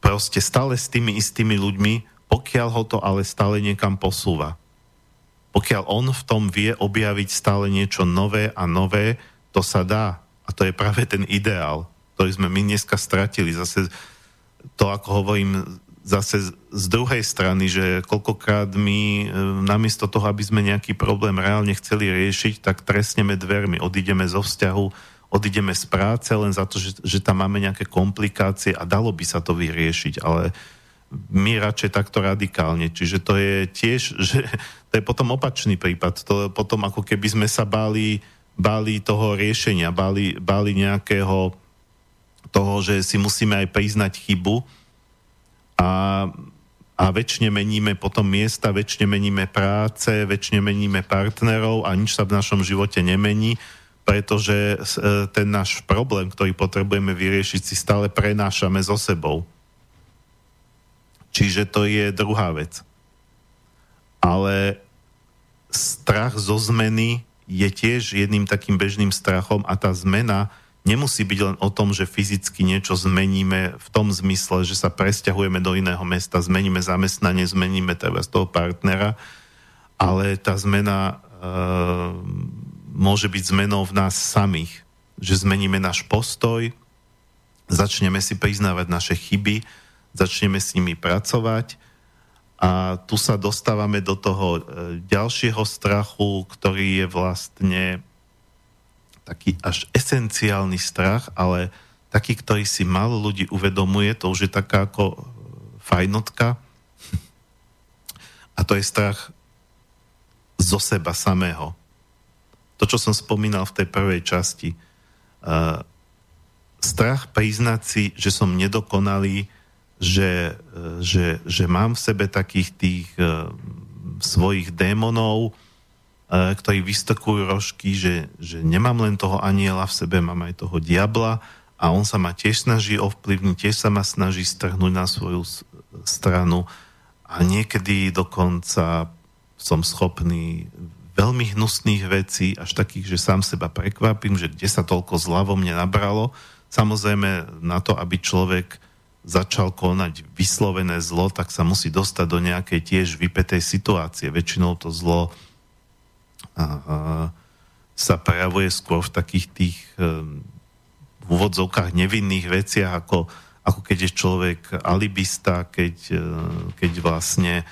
proste stále s tými istými ľuďmi, pokiaľ ho to ale stále niekam posúva. Pokiaľ on v tom vie objaviť stále niečo nové a nové, to sa dá. A to je práve ten ideál, ktorý sme my dneska stratili. Zase to, ako hovorím, zase z druhej strany, že koľkokrát my e, namiesto toho, aby sme nejaký problém reálne chceli riešiť, tak trestneme dvermi, odídeme zo vzťahu, odídeme z práce len za to, že, že tam máme nejaké komplikácie a dalo by sa to vyriešiť, ale my radšej takto radikálne. Čiže to je tiež, že to je potom opačný prípad. To je potom ako keby sme sa báli, báli toho riešenia, báli, báli nejakého toho, že si musíme aj priznať chybu, a, a väčšine meníme potom miesta, väčšine meníme práce, väčšine meníme partnerov a nič sa v našom živote nemení, pretože e, ten náš problém, ktorý potrebujeme vyriešiť, si stále prenášame so sebou. Čiže to je druhá vec. Ale strach zo zmeny je tiež jedným takým bežným strachom a tá zmena nemusí byť len o tom, že fyzicky niečo zmeníme v tom zmysle, že sa presťahujeme do iného mesta, zmeníme zamestnanie, zmeníme teda z toho partnera, ale tá zmena e, môže byť zmenou v nás samých, že zmeníme náš postoj, začneme si priznávať naše chyby, začneme s nimi pracovať a tu sa dostávame do toho e, ďalšieho strachu, ktorý je vlastne taký až esenciálny strach, ale taký, ktorý si málo ľudí uvedomuje, to už je taká ako fajnotka. A to je strach zo seba samého. To, čo som spomínal v tej prvej časti. Uh, strach priznať si, že som nedokonalý, že, že, že mám v sebe takých tých uh, svojich démonov, E, ktorí vystokujú rožky, že, že nemám len toho aniela v sebe, mám aj toho diabla a on sa ma tiež snaží ovplyvniť, tiež sa ma snaží strhnúť na svoju stranu a niekedy dokonca som schopný veľmi hnusných vecí, až takých, že sám seba prekvapím, že kde sa toľko zla vo mne nabralo. Samozrejme na to, aby človek začal konať vyslovené zlo, tak sa musí dostať do nejakej tiež vypetej situácie. Väčšinou to zlo a, sa prejavuje skôr v takých tých um, v úvodzovkách nevinných veciach, ako, ako keď je človek alibista, keď, e, keď vlastne e,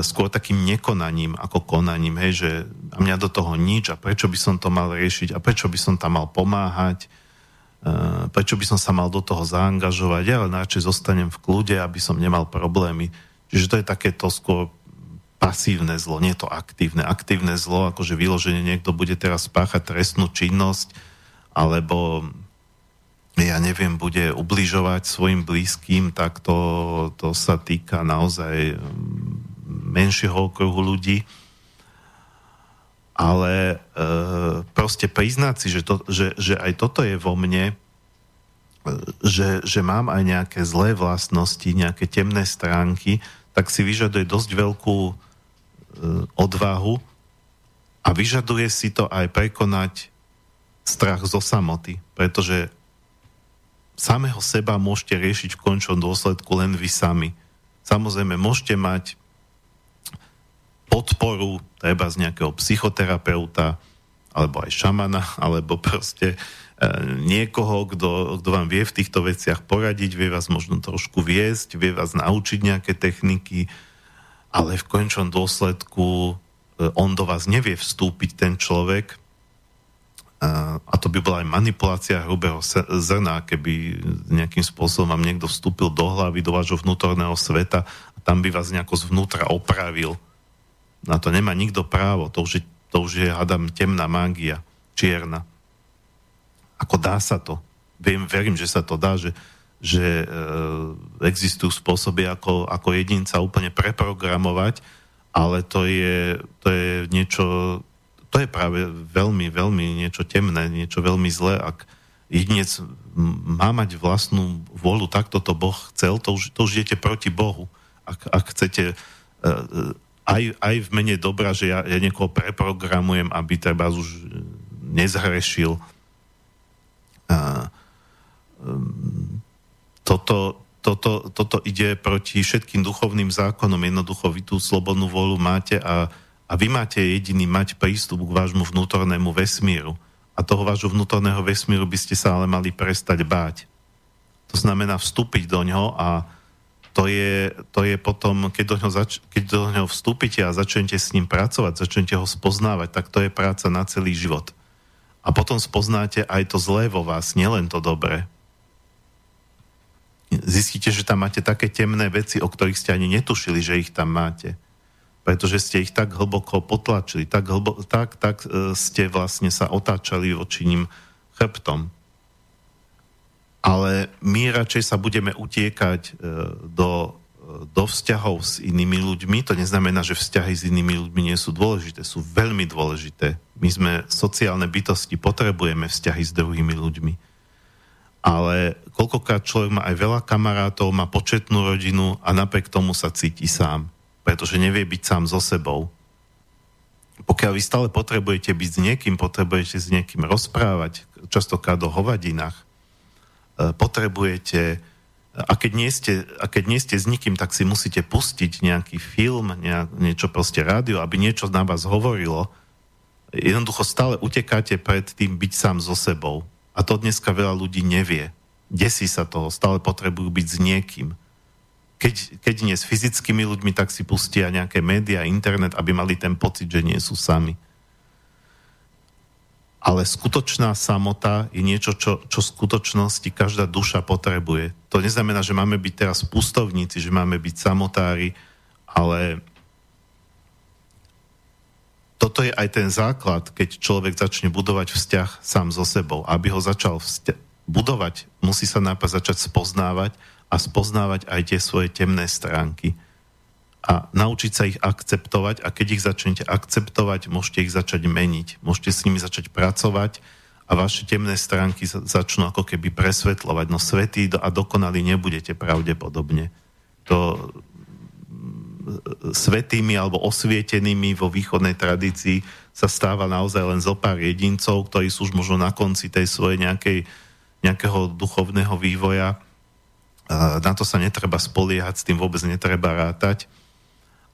skôr takým nekonaním ako konaním, hej, že a mňa do toho nič a prečo by som to mal riešiť a prečo by som tam mal pomáhať, e, prečo by som sa mal do toho zaangažovať, ja len radšej zostanem v kľude, aby som nemal problémy. Čiže to je takéto skôr pasívne zlo, nie to aktívne. Aktívne zlo, akože vyloženie niekto bude teraz spáchať trestnú činnosť, alebo ja neviem, bude ubližovať svojim blízkym, tak to, to sa týka naozaj mm, menšieho okruhu ľudí. Ale e, proste priznať si, že, to, že, že aj toto je vo mne, e, že, že mám aj nejaké zlé vlastnosti, nejaké temné stránky, tak si vyžaduje dosť veľkú e, odvahu a vyžaduje si to aj prekonať strach zo samoty, pretože samého seba môžete riešiť v končnom dôsledku len vy sami. Samozrejme, môžete mať podporu treba z nejakého psychoterapeuta, alebo aj šamana, alebo proste e, niekoho, kto, vám vie v týchto veciach poradiť, vie vás možno trošku viesť, vie vás naučiť nejaké techniky, ale v končnom dôsledku e, on do vás nevie vstúpiť, ten človek, a to by bola aj manipulácia hrubého zrna, keby nejakým spôsobom vám niekto vstúpil do hlavy, do vášho vnútorného sveta a tam by vás nejako zvnútra opravil. Na to nemá nikto právo, to už je, to už je hádam, temná mágia, čierna. Ako dá sa to? Viem, verím, že sa to dá, že, že e, existujú spôsoby, ako, ako jedinca úplne preprogramovať, ale to je, to je niečo to je práve veľmi, veľmi niečo temné, niečo veľmi zlé, ak jedinec má mať vlastnú vôľu, takto to Boh chcel, to už, to už idete proti Bohu. Ak, ak chcete uh, aj, aj v mene dobra, že ja, ja niekoho preprogramujem, aby treba už nezhrešil. Uh, um, toto, toto, toto ide proti všetkým duchovným zákonom. Jednoducho vy tú slobodnú vôľu máte a a vy máte jediný mať prístup k vášmu vnútornému vesmíru. A toho vášho vnútorného vesmíru by ste sa ale mali prestať báť. To znamená vstúpiť do ňoho a to je, to je potom, keď do, ňoho zač- keď do ňoho vstúpite a začnete s ním pracovať, začnete ho spoznávať, tak to je práca na celý život. A potom spoznáte aj to zlé vo vás, nielen to dobré. Zistíte, že tam máte také temné veci, o ktorých ste ani netušili, že ich tam máte pretože ste ich tak hlboko potlačili, tak, hlbo, tak, tak e, ste vlastne sa otáčali voči ním chrbtom. Ale my radšej sa budeme utiekať e, do, e, do vzťahov s inými ľuďmi. To neznamená, že vzťahy s inými ľuďmi nie sú dôležité. Sú veľmi dôležité. My sme sociálne bytosti, potrebujeme vzťahy s druhými ľuďmi. Ale koľkokrát človek má aj veľa kamarátov, má početnú rodinu a napriek tomu sa cíti sám pretože nevie byť sám so sebou. Pokiaľ vy stále potrebujete byť s niekým, potrebujete s niekým rozprávať, častokrát o hovadinách, potrebujete, a keď, nie ste, a keď nie ste s nikým, tak si musíte pustiť nejaký film, nejak, niečo proste rádio, aby niečo na vás hovorilo. Jednoducho stále utekáte pred tým byť sám so sebou. A to dneska veľa ľudí nevie. Desí sa toho, stále potrebujú byť s niekým keď, keď nie s fyzickými ľuďmi, tak si pustia nejaké médiá, internet, aby mali ten pocit, že nie sú sami. Ale skutočná samota je niečo, čo, čo v skutočnosti každá duša potrebuje. To neznamená, že máme byť teraz pustovníci, že máme byť samotári, ale toto je aj ten základ, keď človek začne budovať vzťah sám so sebou. Aby ho začal vzťa- budovať, musí sa najprv začať spoznávať a spoznávať aj tie svoje temné stránky a naučiť sa ich akceptovať a keď ich začnete akceptovať, môžete ich začať meniť, môžete s nimi začať pracovať a vaše temné stránky začnú ako keby presvetľovať. No svetý a dokonalí nebudete pravdepodobne. To mm, svetými alebo osvietenými vo východnej tradícii sa stáva naozaj len zo pár jedincov, ktorí sú už možno na konci tej svojej nejakej, nejakého duchovného vývoja na to sa netreba spoliehať, s tým vôbec netreba rátať,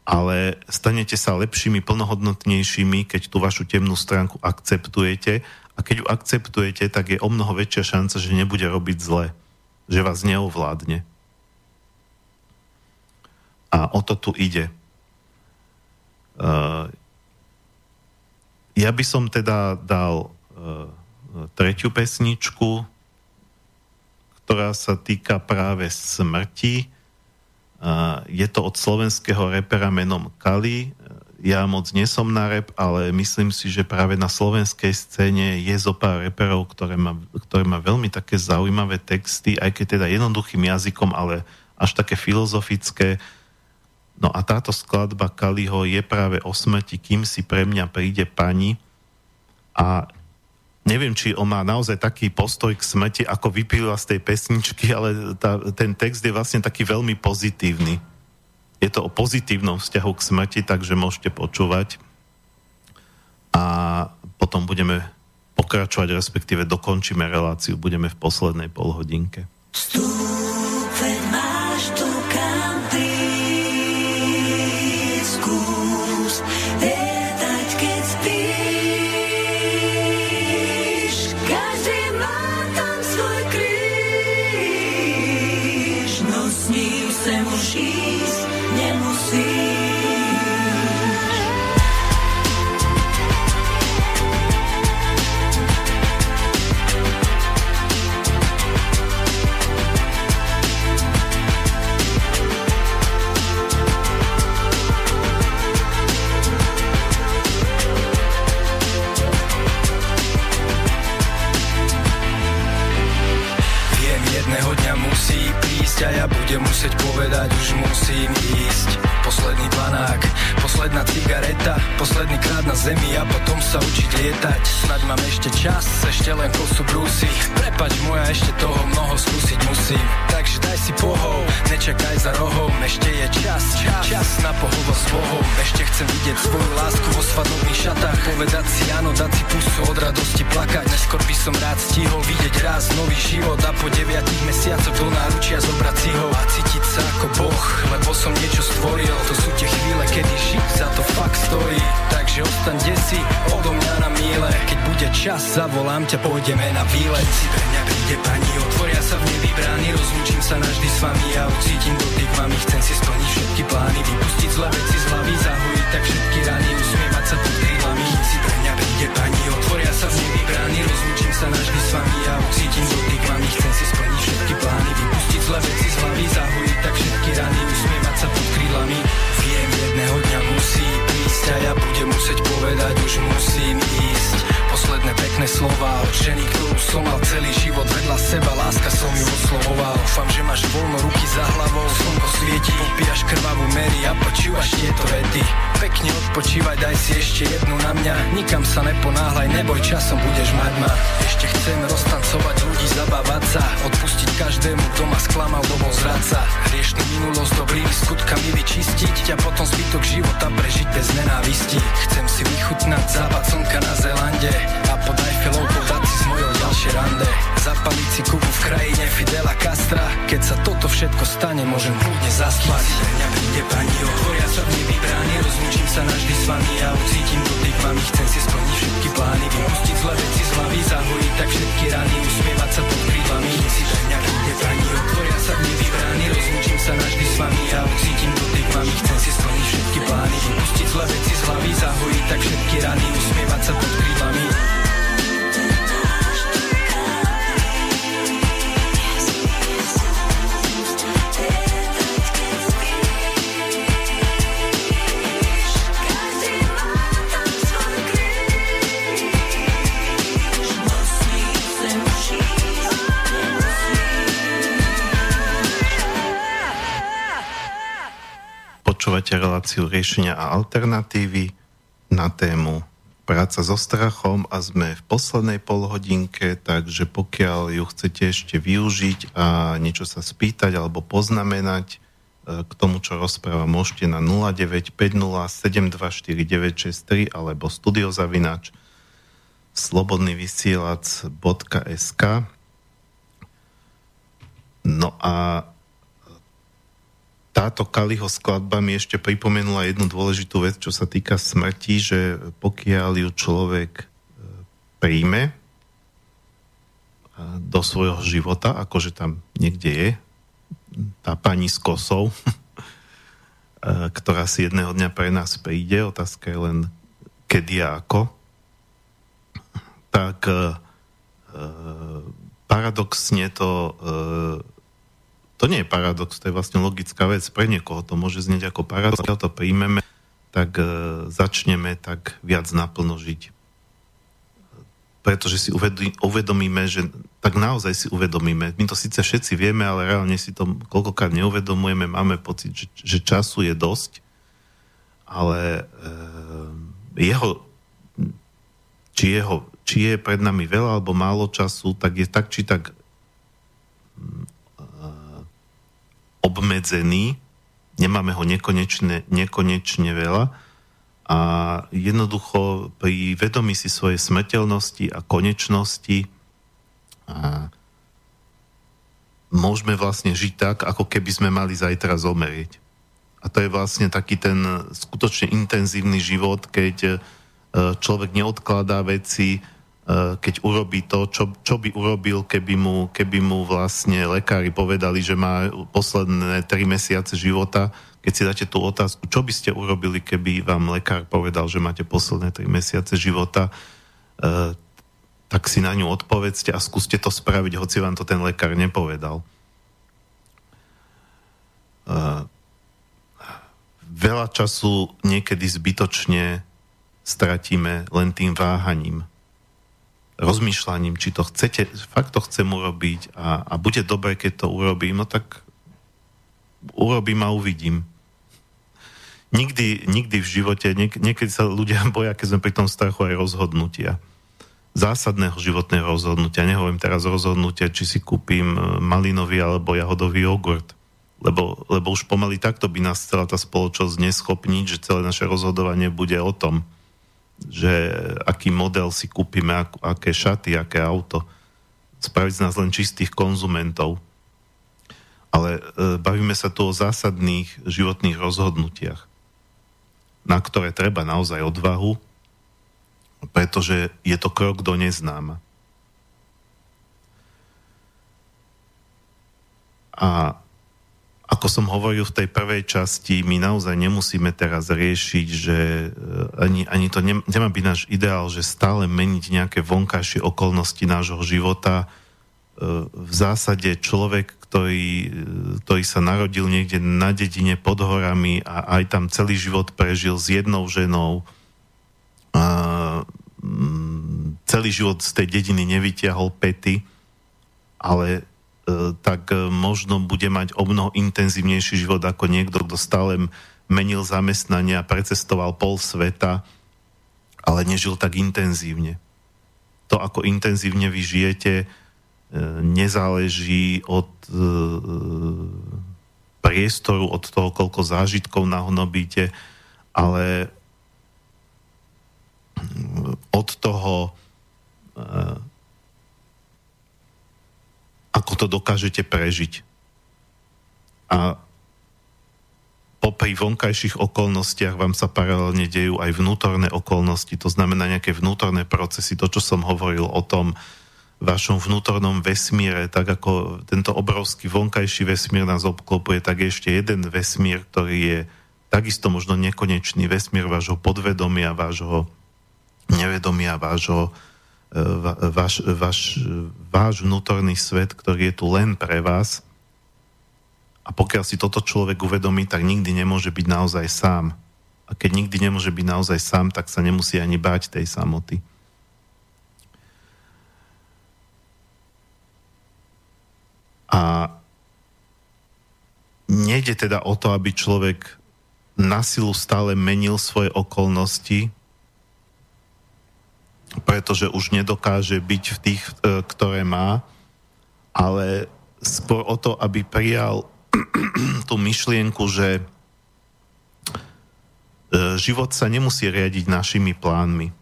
ale stanete sa lepšími, plnohodnotnejšími, keď tú vašu temnú stránku akceptujete a keď ju akceptujete, tak je o mnoho väčšia šanca, že nebude robiť zle. že vás neovládne. A o to tu ide. Uh, ja by som teda dal uh, tretiu pesničku, ktorá sa týka práve smrti. Je to od slovenského repera menom Kali. Ja moc nie som na rep, ale myslím si, že práve na slovenskej scéne je zo pár reperov, ktoré má, ktoré má veľmi také zaujímavé texty, aj keď teda jednoduchým jazykom, ale až také filozofické. No a táto skladba Kaliho je práve o smrti, kým si pre mňa príde pani? A neviem, či on má naozaj taký postoj k smrti, ako vypíla z tej pesničky, ale tá, ten text je vlastne taký veľmi pozitívny je to o pozitívnom vzťahu k smrti, takže môžete počúvať. A potom budeme pokračovať, respektíve dokončíme reláciu. Budeme v poslednej polhodinke. Stúpeť budem musieť povedať, už musím ísť. Posledný panák, posledná cigareta Posledný krát na zemi a potom sa učiť lietať. Snaď mám ešte čas, ešte len kosu brúsi Prepač moja, ešte toho mnoho skúsiť musím. Takže daj si pohov, nečakaj za rohom Ešte je čas, čas, čas na pohovor s Bohom. Ešte chcem vidieť svoju lásku vo svadobných šatách. Povedať si áno, dať si pusu od radosti plakať. Neskôr by som rád stihol vidieť raz nový život A po deviatich mesiacoch do náručia zobrať si ho A cítiť sa ako Boh, lebo som niečo stvoril. To sú tie chvíle, kedy žiť za to fakt stojí. Takže ostaň si odo mňa na míle Keď bude čas, zavolám ťa, pôjdeme na výlet. Si pre mňa príde pani, otvoria sa v nebi brány Rozlúčim sa navždy s vami a ucítim dotyk vami. Chcem si splniť všetky plány, vypustiť zlé veci z hlavy Zahojiť tak všetky rany, usmievať sa pod krídlami. Si pre mňa príde pani, otvoria sa v nebi brány Rozlúčim sa navždy s vami a ucítim dotyk vami. Chcem si splniť všetky plány, vypustiť zlé veci z hlavy Zahojiť tak všetky rany, usmievať sa pod krídlami povedať, už musím ísť pekné slova od ženy, ktorú som mal celý život vedľa seba, láska som ju oslovoval. Dúfam, že máš voľno ruky za hlavou, slnko svieti, popíjaš krvavú mery a počúvaš tieto vety. Pekne odpočívaj, daj si ešte jednu na mňa. Nikam sa neponáhľaj, neboj, časom budeš mať ma. Ešte chcem roztancovať ľudí, zabávať sa. Odpustiť každému, kto ma sklamal, lebo zradca Hriešnú minulosť dobrými skutkami vyčistiť A potom zbytok života prežiť bez nenávisti. Chcem si vychutnať západ slnka na Zelande pod Eiffelovkou dať si s mojou ďalšie rande. Zapaliť si kubu v krajine Fidela Castra. Keď sa toto všetko stane, môžem kľudne zaspať. Si mňa príde pani, otvoria sa v nebi brány Rozlúčim sa navždy s vami a ucítim tých vami. Chcem si splniť všetky plány, vypustiť zlé veci z hlavy Zahojiť tak všetky rany, usmievať sa pod krídlami. Si pre mňa príde pani, otvoria sa v nebi brány Rozlúčim sa navždy s vami a ucítim tých vami. Chcem si splniť všetky plány, vypustiť zlé veci z hlavy Zahojiť tak všetky rany, usmievať sa pod krídlami Počúvate reláciu riešenia a alternatívy na tému práca so strachom a sme v poslednej polhodinke, takže pokiaľ ju chcete ešte využiť a niečo sa spýtať alebo poznamenať e, k tomu, čo rozpráva, môžete na 0950724963 alebo studiozavinač slobodnyvysielac.sk No a táto Kaliho skladba mi ešte pripomenula jednu dôležitú vec, čo sa týka smrti, že pokiaľ ju človek e, príjme, do svojho života, akože tam niekde je tá pani s kosou, ktorá si jedného dňa pre nás príde, otázka je len kedy a ako, tak e, paradoxne to to nie je paradox, to je vlastne logická vec. Pre niekoho to môže znieť ako paradox, keď to príjmeme, tak e, začneme tak viac naplno žiť. Pretože si uvedomíme, že tak naozaj si uvedomíme. My to síce všetci vieme, ale reálne si to koľkokrát neuvedomujeme, máme pocit, že, že času je dosť, ale e, jeho, či, jeho, či je pred nami veľa alebo málo času, tak je tak či tak obmedzený, nemáme ho nekonečne, nekonečne veľa a jednoducho pri vedomí si svojej smrteľnosti a konečnosti a môžeme vlastne žiť tak, ako keby sme mali zajtra zomrieť. A to je vlastne taký ten skutočne intenzívny život, keď e, človek neodkladá veci, keď urobí to, čo, čo by urobil, keby mu, keby mu vlastne lekári povedali, že má posledné tri mesiace života, keď si dáte tú otázku, čo by ste urobili, keby vám lekár povedal, že máte posledné tri mesiace života, eh, tak si na ňu odpovedzte a skúste to spraviť, hoci vám to ten lekár nepovedal. Eh, veľa času niekedy zbytočne stratíme len tým váhaním rozmýšľaním, či to chcete, fakt to chcem urobiť a, a bude dobre, keď to urobím, no tak urobím a uvidím. Nikdy, nikdy v živote, niek- niekedy sa ľudia boja, keď sme pri tom strachu aj rozhodnutia. Zásadného životného rozhodnutia. Nehovorím teraz rozhodnutia, či si kúpim e, malinový alebo jahodový jogurt. Lebo, lebo už pomaly takto by nás celá tá spoločnosť neschopniť, že celé naše rozhodovanie bude o tom, že aký model si kúpime, ak, aké šaty, aké auto. Spraviť z nás len čistých konzumentov. Ale e, bavíme sa tu o zásadných životných rozhodnutiach, na ktoré treba naozaj odvahu, pretože je to krok do neznáma. A ako som hovoril v tej prvej časti, my naozaj nemusíme teraz riešiť, že eh, ani, ani to nemá byť náš ideál, že stále meniť nejaké vonkajšie okolnosti nášho života. Eh, v zásade človek, ktorý, eh, ktorý sa narodil niekde na dedine pod horami a aj tam celý život prežil s jednou ženou, a mm, celý život z tej dediny nevytiahol pety, ale E, tak e, možno bude mať o mnoho intenzívnejší život ako niekto, kto stále menil zamestnania, precestoval pol sveta, ale nežil tak intenzívne. To, ako intenzívne vy žijete, e, nezáleží od priestoru, od toho, koľko zážitkov nahnobíte, ale od toho, ako to dokážete prežiť. A popri vonkajších okolnostiach vám sa paralelne dejú aj vnútorné okolnosti, to znamená nejaké vnútorné procesy, to, čo som hovoril o tom vašom vnútornom vesmíre, tak ako tento obrovský vonkajší vesmír nás obklopuje, tak je ešte jeden vesmír, ktorý je takisto možno nekonečný vesmír vášho podvedomia, vášho nevedomia, vášho váš, váš, váš vnútorný svet, ktorý je tu len pre vás. A pokiaľ si toto človek uvedomí, tak nikdy nemôže byť naozaj sám. A keď nikdy nemôže byť naozaj sám, tak sa nemusí ani báť tej samoty. A nejde teda o to, aby človek na silu stále menil svoje okolnosti, pretože už nedokáže byť v tých, e, ktoré má, ale skôr o to, aby prijal tú myšlienku, že e, život sa nemusí riadiť našimi plánmi.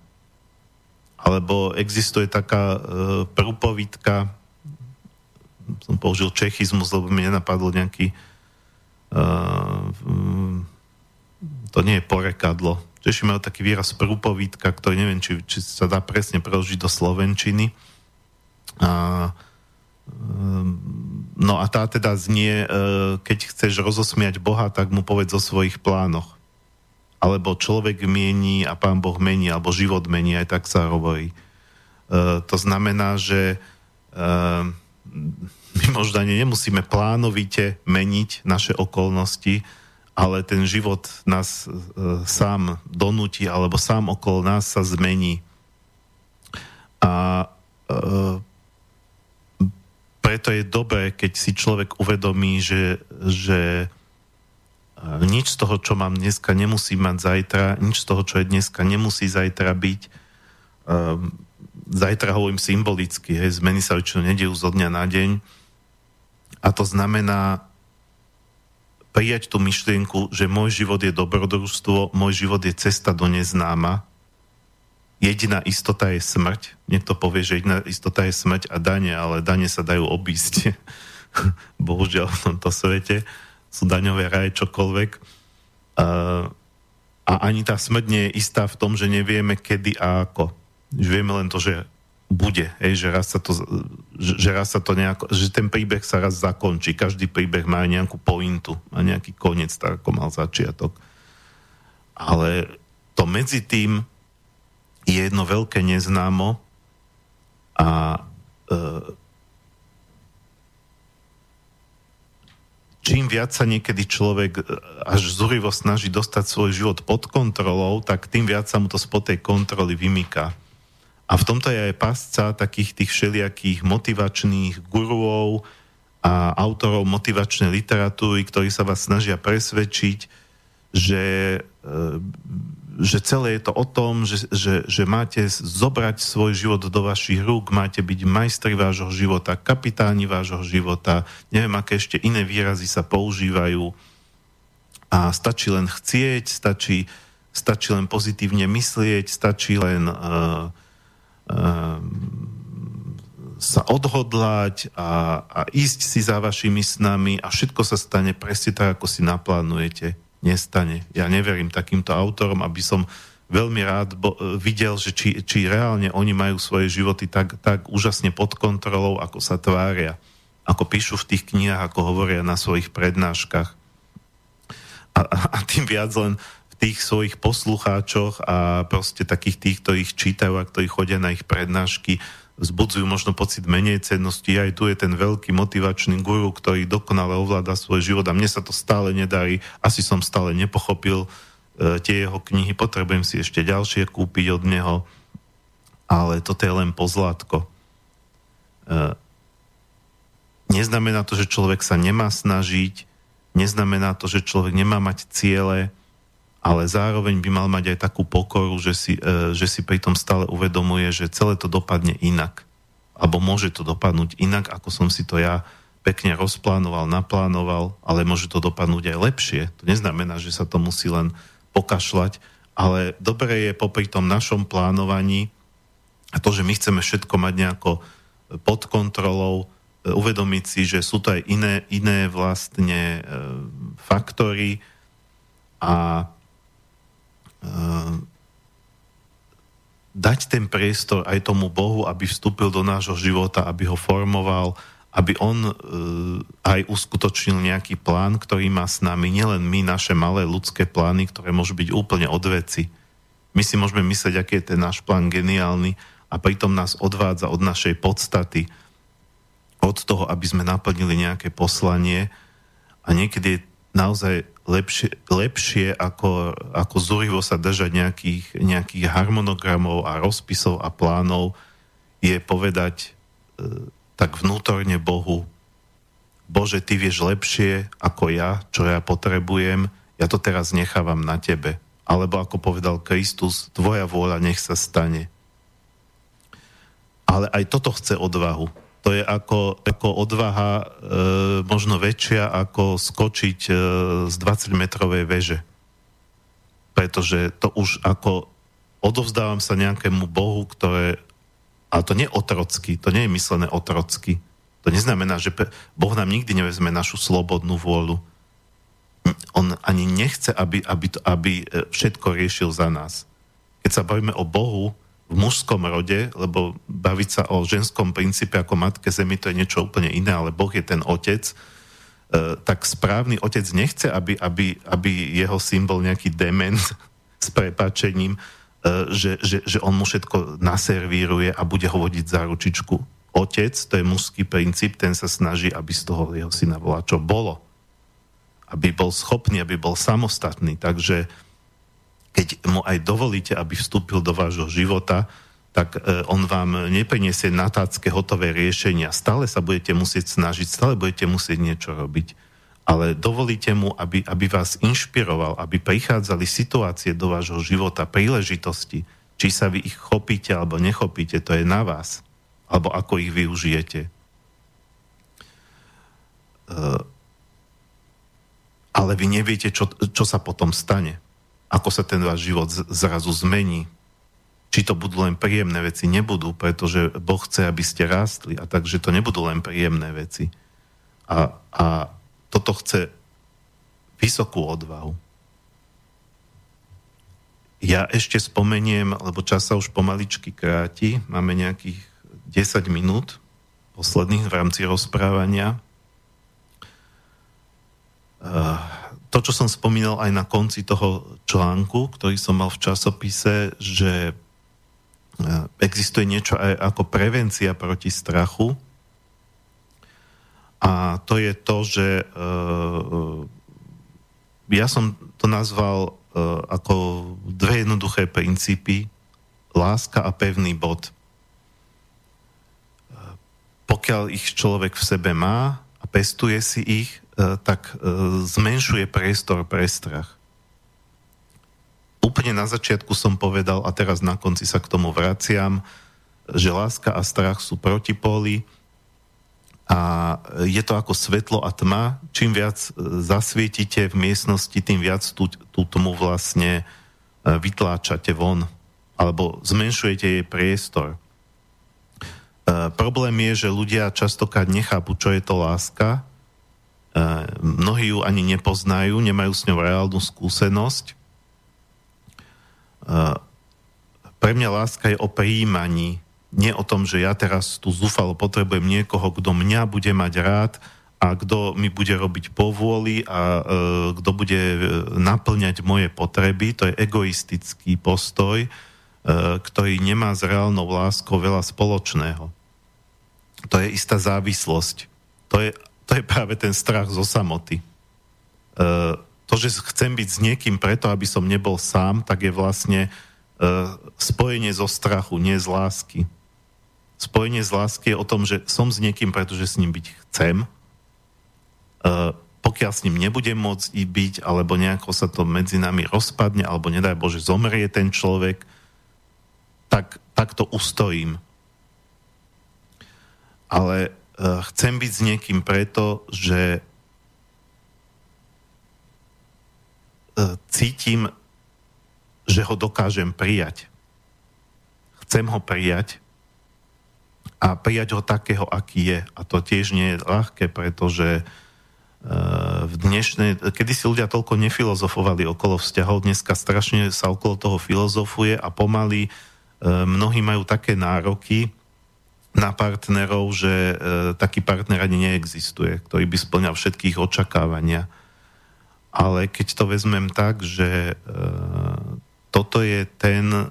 Alebo existuje taká e, prúpovitka, som použil čechizmus, lebo mi nenapadlo nejaký to nie je porekadlo, Češi majú taký výraz prúpovítka, ktorý neviem, či, či sa dá presne preložiť do slovenčiny. A no a tá teda znie, keď chceš rozosmiať Boha, tak mu povedz o svojich plánoch. Alebo človek mieni a pán Boh mení, alebo život mení, aj tak sa hovorí. To znamená, že my možno ani nemusíme plánovite meniť naše okolnosti, ale ten život nás e, sám donúti, alebo sám okolo nás sa zmení. A e, preto je dobré, keď si človek uvedomí, že, že e, nič z toho, čo mám dneska, nemusí mať zajtra, nič z toho, čo je dneska, nemusí zajtra byť. E, zajtra hovorím symbolicky, hej, zmeny sa väčšinou nedejú zo dňa na deň. A to znamená prijať tú myšlienku, že môj život je dobrodružstvo, môj život je cesta do neznáma, jediná istota je smrť. Niekto povie, že jediná istota je smrť a dane, ale dane sa dajú obísť. Bohužiaľ v tomto svete sú daňové raje čokoľvek. A ani tá smrť nie je istá v tom, že nevieme kedy a ako. Vieme len to, že bude, hej, že, raz sa to, že raz sa to nejako, že ten príbeh sa raz zakončí. Každý príbeh má nejakú pointu, má nejaký koniec, tak ako mal začiatok. Ale to medzi tým je jedno veľké neznámo a e, čím viac sa niekedy človek e, až zúrivo snaží dostať svoj život pod kontrolou, tak tým viac sa mu to spod tej kontroly vymýka. A v tomto je aj pasca takých tých všelijakých motivačných guruov a autorov motivačnej literatúry, ktorí sa vás snažia presvedčiť, že, e, že celé je to o tom, že, že, že máte zobrať svoj život do vašich rúk, máte byť majstri vášho života, kapitáni vášho života, neviem, aké ešte iné výrazy sa používajú. A stačí len chcieť, stačí, stačí len pozitívne myslieť, stačí len uh, sa odhodlať a, a ísť si za vašimi snami a všetko sa stane presne tak, ako si naplánujete. Nestane. Ja neverím takýmto autorom, aby som veľmi rád bo, videl, že či, či reálne oni majú svoje životy tak, tak úžasne pod kontrolou, ako sa tvária. Ako píšu v tých knihách, ako hovoria na svojich prednáškach. A, a, a tým viac len tých svojich poslucháčoch a proste takých tých, ktorí ich čítajú a ktorí chodia na ich prednášky, zbudzujú možno pocit menej cennosti. Aj tu je ten veľký motivačný guru, ktorý dokonale ovláda svoj život a mne sa to stále nedarí. Asi som stále nepochopil e, tie jeho knihy. Potrebujem si ešte ďalšie kúpiť od neho. Ale toto je len pozlátko. E, neznamená to, že človek sa nemá snažiť, neznamená to, že človek nemá mať ciele, ale zároveň by mal mať aj takú pokoru, že si, e, že si pritom stále uvedomuje, že celé to dopadne inak. Alebo môže to dopadnúť inak, ako som si to ja pekne rozplánoval, naplánoval, ale môže to dopadnúť aj lepšie. To neznamená, že sa to musí len pokašľať, ale dobre je popri tom našom plánovaní a to, že my chceme všetko mať nejako pod kontrolou, e, uvedomiť si, že sú to aj iné, iné vlastne e, faktory a dať ten priestor aj tomu Bohu, aby vstúpil do nášho života, aby ho formoval, aby on e, aj uskutočnil nejaký plán, ktorý má s nami, nielen my, naše malé ľudské plány, ktoré môžu byť úplne od veci. My si môžeme myslieť, aký je ten náš plán geniálny a pritom nás odvádza od našej podstaty, od toho, aby sme naplnili nejaké poslanie a niekedy je naozaj lepšie, lepšie ako, ako zúrivo sa držať nejakých, nejakých harmonogramov a rozpisov a plánov je povedať e, tak vnútorne Bohu Bože, Ty vieš lepšie ako ja, čo ja potrebujem, ja to teraz nechávam na Tebe. Alebo ako povedal Kristus, Tvoja vôľa nech sa stane. Ale aj toto chce odvahu to je ako, ako odvaha e, možno väčšia ako skočiť e, z 20-metrovej veže. Pretože to už ako odovzdávam sa nejakému Bohu, ktoré... Ale to nie je otrocky, to nie je myslené otrocky. To neznamená, že Boh nám nikdy nevezme našu slobodnú vôľu. On ani nechce, aby, aby, to, aby e, všetko riešil za nás. Keď sa bavíme o Bohu, v mužskom rode, lebo baviť sa o ženskom princípe ako matke zemi, to je niečo úplne iné, ale Boh je ten otec, e, tak správny otec nechce, aby, aby, aby jeho syn bol nejaký dement s prepačením, e, že, že, že on mu všetko naservíruje a bude ho vodiť za ručičku. Otec, to je mužský princíp, ten sa snaží, aby z toho jeho syna bola čo bolo. Aby bol schopný, aby bol samostatný. Takže keď mu aj dovolíte, aby vstúpil do vášho života, tak e, on vám nepriniesie na tácke hotové riešenia. Stále sa budete musieť snažiť, stále budete musieť niečo robiť. Ale dovolíte mu, aby, aby vás inšpiroval, aby prichádzali situácie do vášho života, príležitosti. Či sa vy ich chopíte alebo nechopíte, to je na vás. Alebo ako ich využijete. E, ale vy neviete, čo, čo sa potom stane ako sa ten váš život zrazu zmení. Či to budú len príjemné veci, nebudú, pretože Boh chce, aby ste rástli a takže to nebudú len príjemné veci. A, a toto chce vysokú odvahu. Ja ešte spomeniem, lebo čas sa už pomaličky kráti, máme nejakých 10 minút posledných v rámci rozprávania. Uh, to, čo som spomínal aj na konci toho článku, ktorý som mal v časopise, že e, existuje niečo aj ako prevencia proti strachu. A to je to, že uh, ja som to nazval ako dve jednoduché princípy. Láska a pevný bod. Pokiaľ ich človek v sebe má a pestuje si ich, E, tak e, zmenšuje priestor pre strach. Úplne na začiatku som povedal, a teraz na konci sa k tomu vraciam, že láska a strach sú protipóly a je to ako svetlo a tma. Čím viac e, zasvietite v miestnosti, tým viac tú, tú tmu vlastne vytláčate von alebo zmenšujete jej priestor. E, problém je, že ľudia častokrát nechápu, čo je to láska E, mnohí ju ani nepoznajú, nemajú s ňou reálnu skúsenosť. E, pre mňa láska je o prijímaní, nie o tom, že ja teraz tu zúfalo potrebujem niekoho, kto mňa bude mať rád a kto mi bude robiť povôli a e, kto bude naplňať moje potreby. To je egoistický postoj, ktorý nemá s reálnou láskou veľa spoločného. To je istá závislosť. To je to je práve ten strach zo samoty. E, to, že chcem byť s niekým preto, aby som nebol sám, tak je vlastne e, spojenie zo strachu, nie z lásky. Spojenie z lásky je o tom, že som s niekým, pretože s ním byť chcem. E, pokiaľ s ním nebudem môcť byť, alebo nejako sa to medzi nami rozpadne, alebo nedaj Bože, zomrie ten človek, tak, tak to ustojím. Ale chcem byť s niekým preto, že eh, cítim, že ho dokážem prijať. Chcem ho prijať a prijať ho takého, aký je. A to tiež nie je ľahké, pretože eh, v dnešnej, kedy si ľudia toľko nefilozofovali okolo vzťahov, dneska strašne sa okolo toho filozofuje a pomaly mnohí majú také nároky, na partnerov, že e, taký partner ani neexistuje, ktorý by splňal všetkých očakávania. Ale keď to vezmem tak, že e, toto je ten e,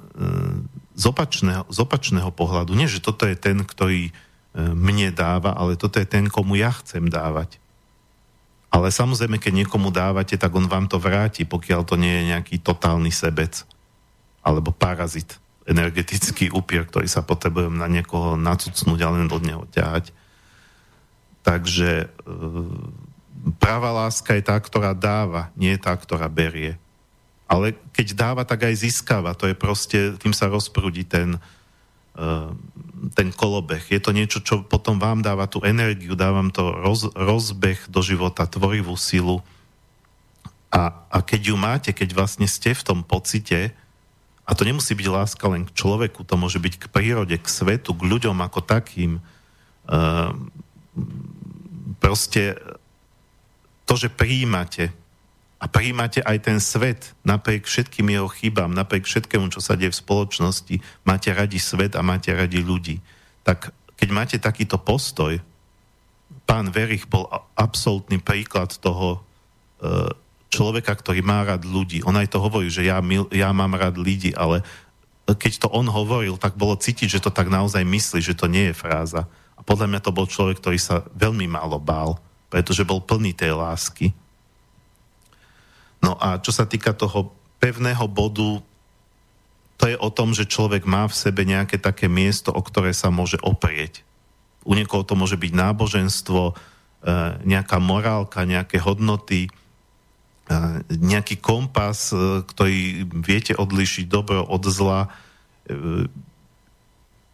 z, opačného, z opačného pohľadu, nie že toto je ten, ktorý e, mne dáva, ale toto je ten, komu ja chcem dávať. Ale samozrejme, keď niekomu dávate, tak on vám to vráti, pokiaľ to nie je nejaký totálny sebec alebo parazit energetický upier, ktorý sa potrebujem na niekoho nacucnúť a len do neho ťahať. Takže e, práva láska je tá, ktorá dáva, nie tá, ktorá berie. Ale keď dáva, tak aj získava. To je proste, tým sa rozprúdi ten, e, ten kolobeh. Je to niečo, čo potom vám dáva tú energiu, dávam to roz, rozbeh do života, tvorivú silu. A, a keď ju máte, keď vlastne ste v tom pocite, a to nemusí byť láska len k človeku, to môže byť k prírode, k svetu, k ľuďom ako takým. Ehm, proste to, že prijímate a prijímate aj ten svet napriek všetkým jeho chybám, napriek všetkému, čo sa deje v spoločnosti, máte radi svet a máte radi ľudí. Tak keď máte takýto postoj, pán Verich bol absolútny príklad toho e, človeka, ktorý má rád ľudí. On aj to hovorí, že ja, mil, ja mám rád ľudí, ale keď to on hovoril, tak bolo cítiť, že to tak naozaj myslí, že to nie je fráza. A podľa mňa to bol človek, ktorý sa veľmi málo bál, pretože bol plný tej lásky. No a čo sa týka toho pevného bodu, to je o tom, že človek má v sebe nejaké také miesto, o ktoré sa môže oprieť. U niekoho to môže byť náboženstvo, e, nejaká morálka, nejaké hodnoty, nejaký kompas, e, ktorý viete odlišiť dobro od zla.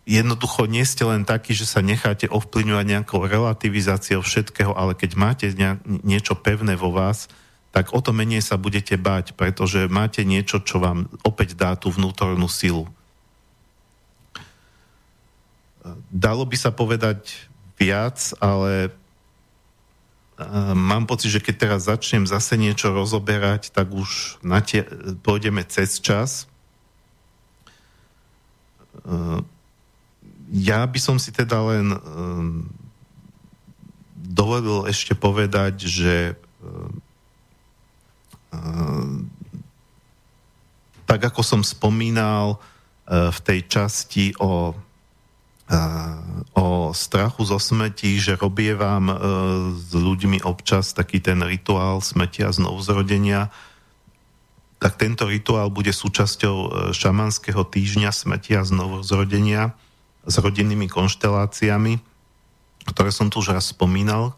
Jednoducho nie ste len takí, že sa necháte ovplyvňovať nejakou relativizáciou všetkého, ale keď máte niečo pevné vo vás, tak o to menej sa budete bať, pretože máte niečo, čo vám opäť dá tú vnútornú silu. Dalo by sa povedať viac, ale mám pocit, že keď teraz začnem zase niečo rozoberať, tak už na pôjdeme cez čas. Ja by som si teda len dovolil ešte povedať, že Ehm, tak ako som spomínal v tej časti o, o strachu zo smeti, že robievam eh, s ľuďmi občas taký ten rituál smetia znovu zrodenia, tak tento rituál bude súčasťou šamanského týždňa smetia znovu zrodenia s rodinnými konšteláciami, ktoré som tu už raz spomínal,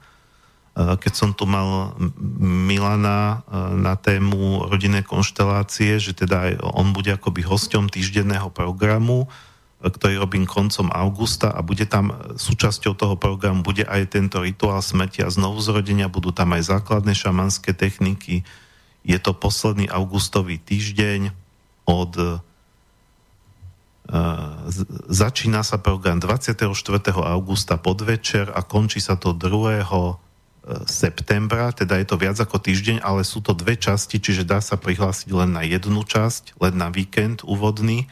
Eh, keď som tu mal Milana eh, na tému rodinné konštelácie, že teda aj on bude akoby hosťom týždenného programu, eh, ktorý robím koncom augusta a bude tam súčasťou toho programu bude aj tento rituál smetia znovu zrodenia, budú tam aj základné šamanské techniky. Je to posledný augustový týždeň od začína sa program 24. augusta podvečer a končí sa to 2 septembra, teda je to viac ako týždeň, ale sú to dve časti, čiže dá sa prihlásiť len na jednu časť, len na víkend úvodný.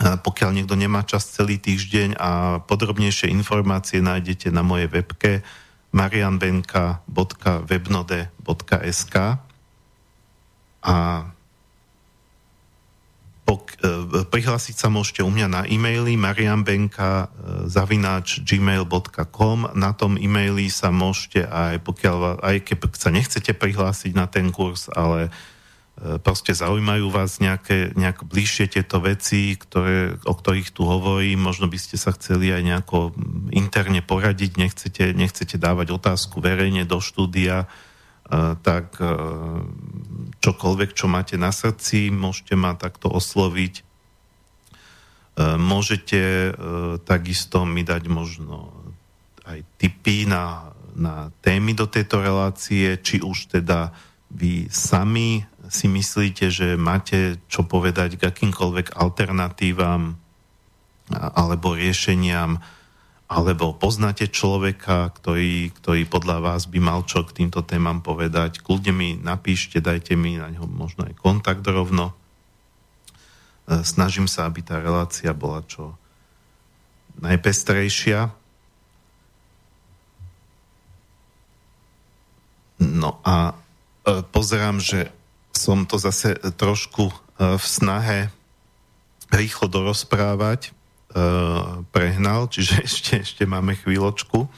Pokiaľ niekto nemá čas celý týždeň a podrobnejšie informácie nájdete na mojej webke marianbenka.webnode.sk a E, prihlásiť sa môžete u mňa na e-maily mariambenka e, zavináč gmail.com na tom e-maili sa môžete aj pokiaľ, aj keď sa nechcete prihlásiť na ten kurz, ale e, proste zaujímajú vás nejaké, nejak bližšie tieto veci, ktoré, o ktorých tu hovorím, možno by ste sa chceli aj nejako interne poradiť, nechcete, nechcete dávať otázku verejne do štúdia, tak čokoľvek, čo máte na srdci, môžete ma takto osloviť. E, môžete e, takisto mi dať možno aj tipy na, na témy do tejto relácie, či už teda vy sami si myslíte, že máte čo povedať k akýmkoľvek alternatívam alebo riešeniam, alebo poznáte človeka, ktorý, ktorý podľa vás by mal čo k týmto témam povedať, kľudne mi napíšte, dajte mi na ňo možno aj kontakt rovno. E, snažím sa, aby tá relácia bola čo najpestrejšia. No a e, pozerám, že som to zase trošku e, v snahe rýchlo dorozprávať, uh, prehnal, čiže ešte, ešte máme chvíľočku.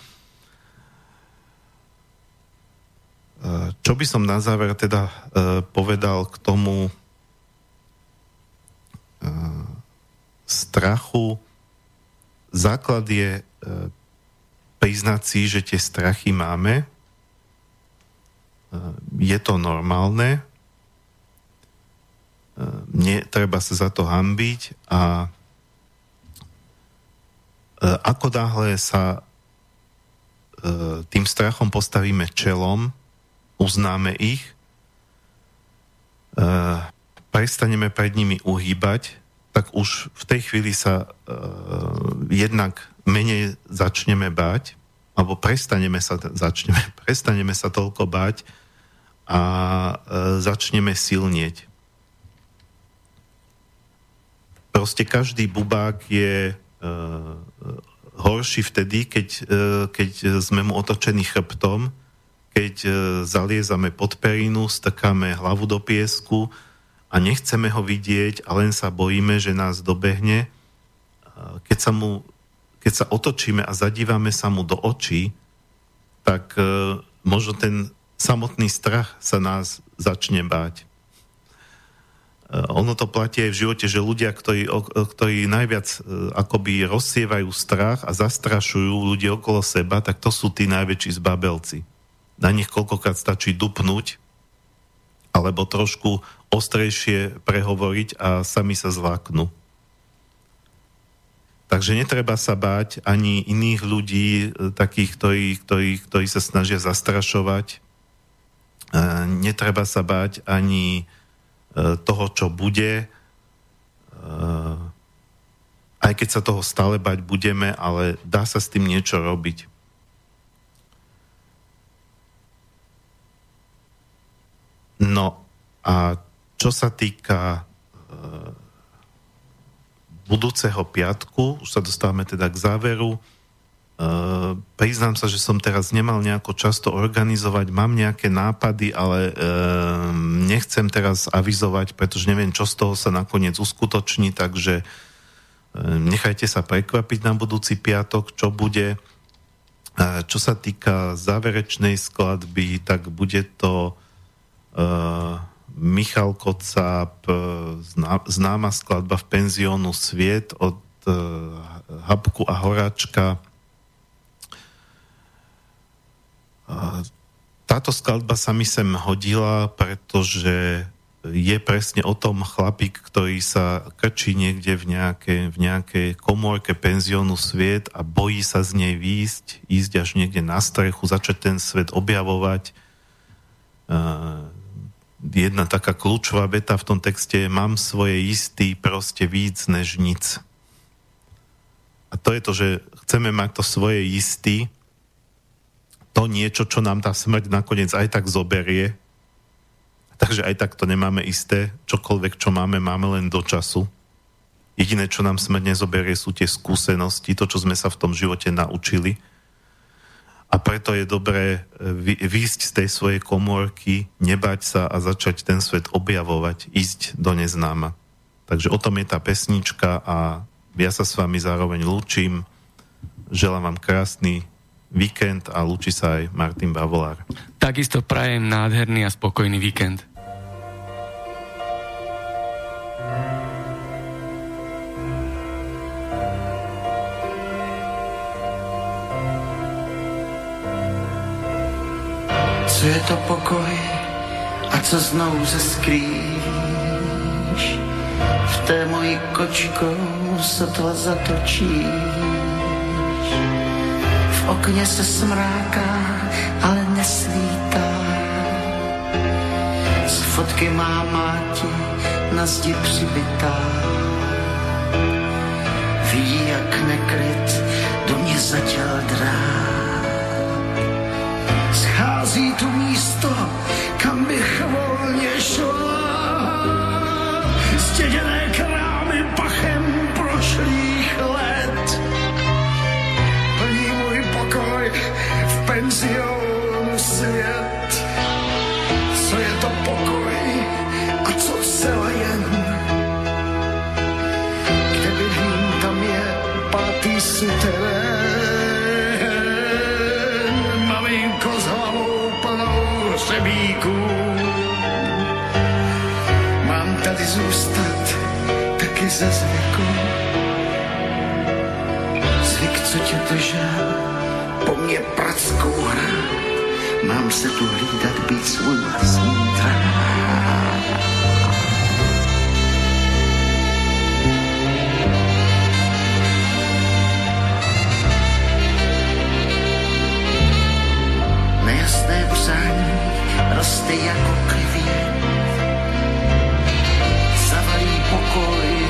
Uh, čo by som na záver teda povedal k tomu strachu? Základ je priznať si, že tie strachy máme. Je to normálne. Uh, nie, treba sa za to hambiť a E, ako náhle sa e, tým strachom postavíme čelom, uznáme ich, e, prestaneme pred nimi uhýbať, tak už v tej chvíli sa jednak menej začneme báť, alebo prestaneme sa, začneme, prestaneme sa toľko báť a začneme silnieť. Proste každý bubák je e, horší vtedy, keď, e, keď sme mu otočení chrbtom, keď e, zaliezame pod perinu, strkáme hlavu do piesku a nechceme ho vidieť a len sa bojíme, že nás dobehne. Keď sa, mu, keď sa otočíme a zadívame sa mu do očí, tak e, možno ten samotný strach sa nás začne báť. Eh, ono to platí aj v živote, že ľudia, ktorí, ktorí najviac eh, akoby rozsievajú strach a zastrašujú ľudí okolo seba, tak to sú tí najväčší zbabelci. Na nich koľkokrát stačí dupnúť alebo trošku ostrejšie prehovoriť a sami sa zláknú. Takže netreba sa báť ani iných ľudí, eh, takých, ktorí, ktorí, ktorí sa snažia zastrašovať. Netreba sa báť ani E, toho, čo bude, e, aj keď sa toho stále bať budeme, ale dá sa s tým niečo robiť. No a čo sa týka e, budúceho piatku, už sa dostávame teda k záveru, Uh, priznám sa, že som teraz nemal nejako často organizovať, mám nejaké nápady, ale uh, nechcem teraz avizovať, pretože neviem, čo z toho sa nakoniec uskutoční, takže uh, nechajte sa prekvapiť na budúci piatok, čo bude. Čo sa týka záverečnej skladby, tak bude to Michal Kocáb, známa skladba v penziónu Sviet od Habku a Horačka, táto skladba sa mi sem hodila, pretože je presne o tom chlapík, ktorý sa krčí niekde v nejakej, v nejakej komórke penziónu sviet a bojí sa z nej výjsť, ísť až niekde na strechu, začať ten svet objavovať. Jedna taká kľúčová veta v tom texte je mám svoje istý proste víc než nic. A to je to, že chceme mať to svoje istý, to niečo, čo nám tá smrť nakoniec aj tak zoberie. Takže aj tak to nemáme isté. Čokoľvek, čo máme, máme len do času. Jediné, čo nám smrť nezoberie, sú tie skúsenosti, to, čo sme sa v tom živote naučili. A preto je dobré e, výjsť z tej svojej komórky, nebať sa a začať ten svet objavovať, ísť do neznáma. Takže o tom je tá pesnička a ja sa s vami zároveň lúčim. Želám vám krásny víkend a lúči sa aj Martin Bavolár. Takisto prajem nádherný a spokojný víkend. Co je to pokoj a co znovu se skrýš? V té mojí kočkou sotva zatočíš okně se smráká, ale nesvítá. Z fotky má máti na zdi přibitá. Ví, jak nekryt do mě zatěl drát. Schází tu místo, kam bych volně šla. Stěděné krámy pachem prošlých v penzionu svět. Co je to pokoj a co jen? Kde bydlím, tam je pátý suterén. Maminko s hlavou plnou. Mám tady zůstat taky ze zvyku. Se tu hlídat, být svůj vlastní trát. Nejasné přání roste jako klivě. Zavalí pokoj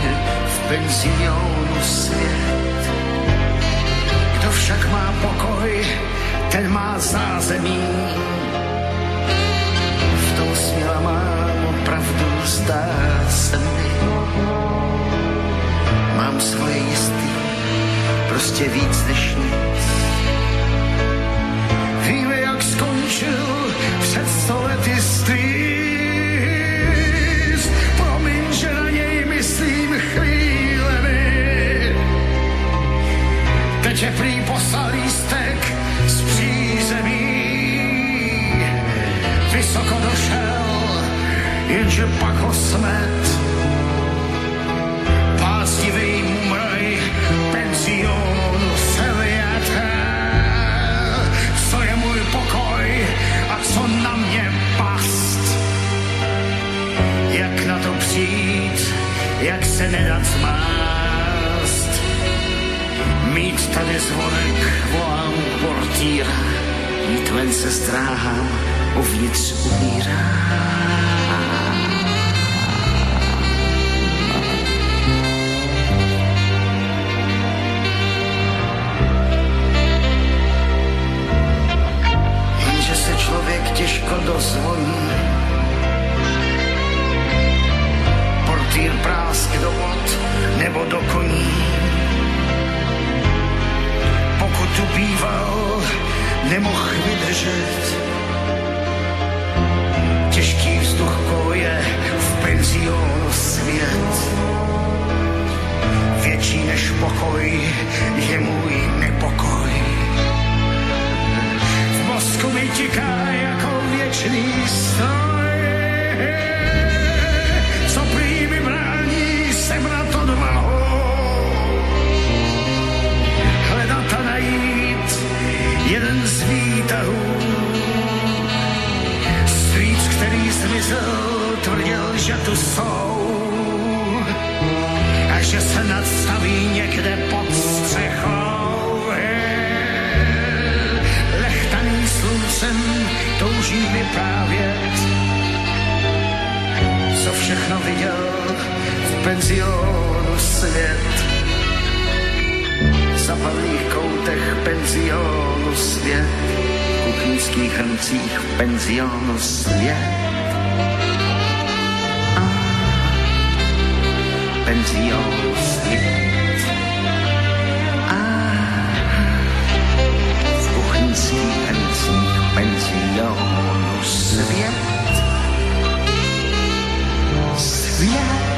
v penzionu svět kdo však má pokoj, ten má zázemí. V tom směla mám pravdu, zdá se mi. Mám svoje jistý, prostě víc než nic. Víme, jak skončil před stolety stýl. Jenže pak ho smet. Pástivý mumraj penzionu se vyjatel. Co je můj pokoj a co na mě past? Jak na to přijít, jak se nedat zmást? Mít tady zvonek, volám portýra, jít ven se zdráhám, uvnitř umírám. Těžko dozvoní. Portýr prásk do vod nebo do koní. Pokud tu býval, nemohl vydržet. Těžký vzduch koje v penzionu svět. Větší než pokoj je můj nepokoj v mozku mi tiká jako věčný stroj. Co prý mi brání sem na to dvahou. Hledat a najít jeden z výtahů. Strýc, který zmizel, tvrdil, že tu jsou. A že se nadstaví někde pod střechou. sen touží vyprávět, co všechno viděl v penzionu svět. V zapadlých koutech penzionu svět, v kuchyňských hrncích penzionu svět. A penzionu svět. A v kuchyňských hrncích 门情又有十遍，十遍。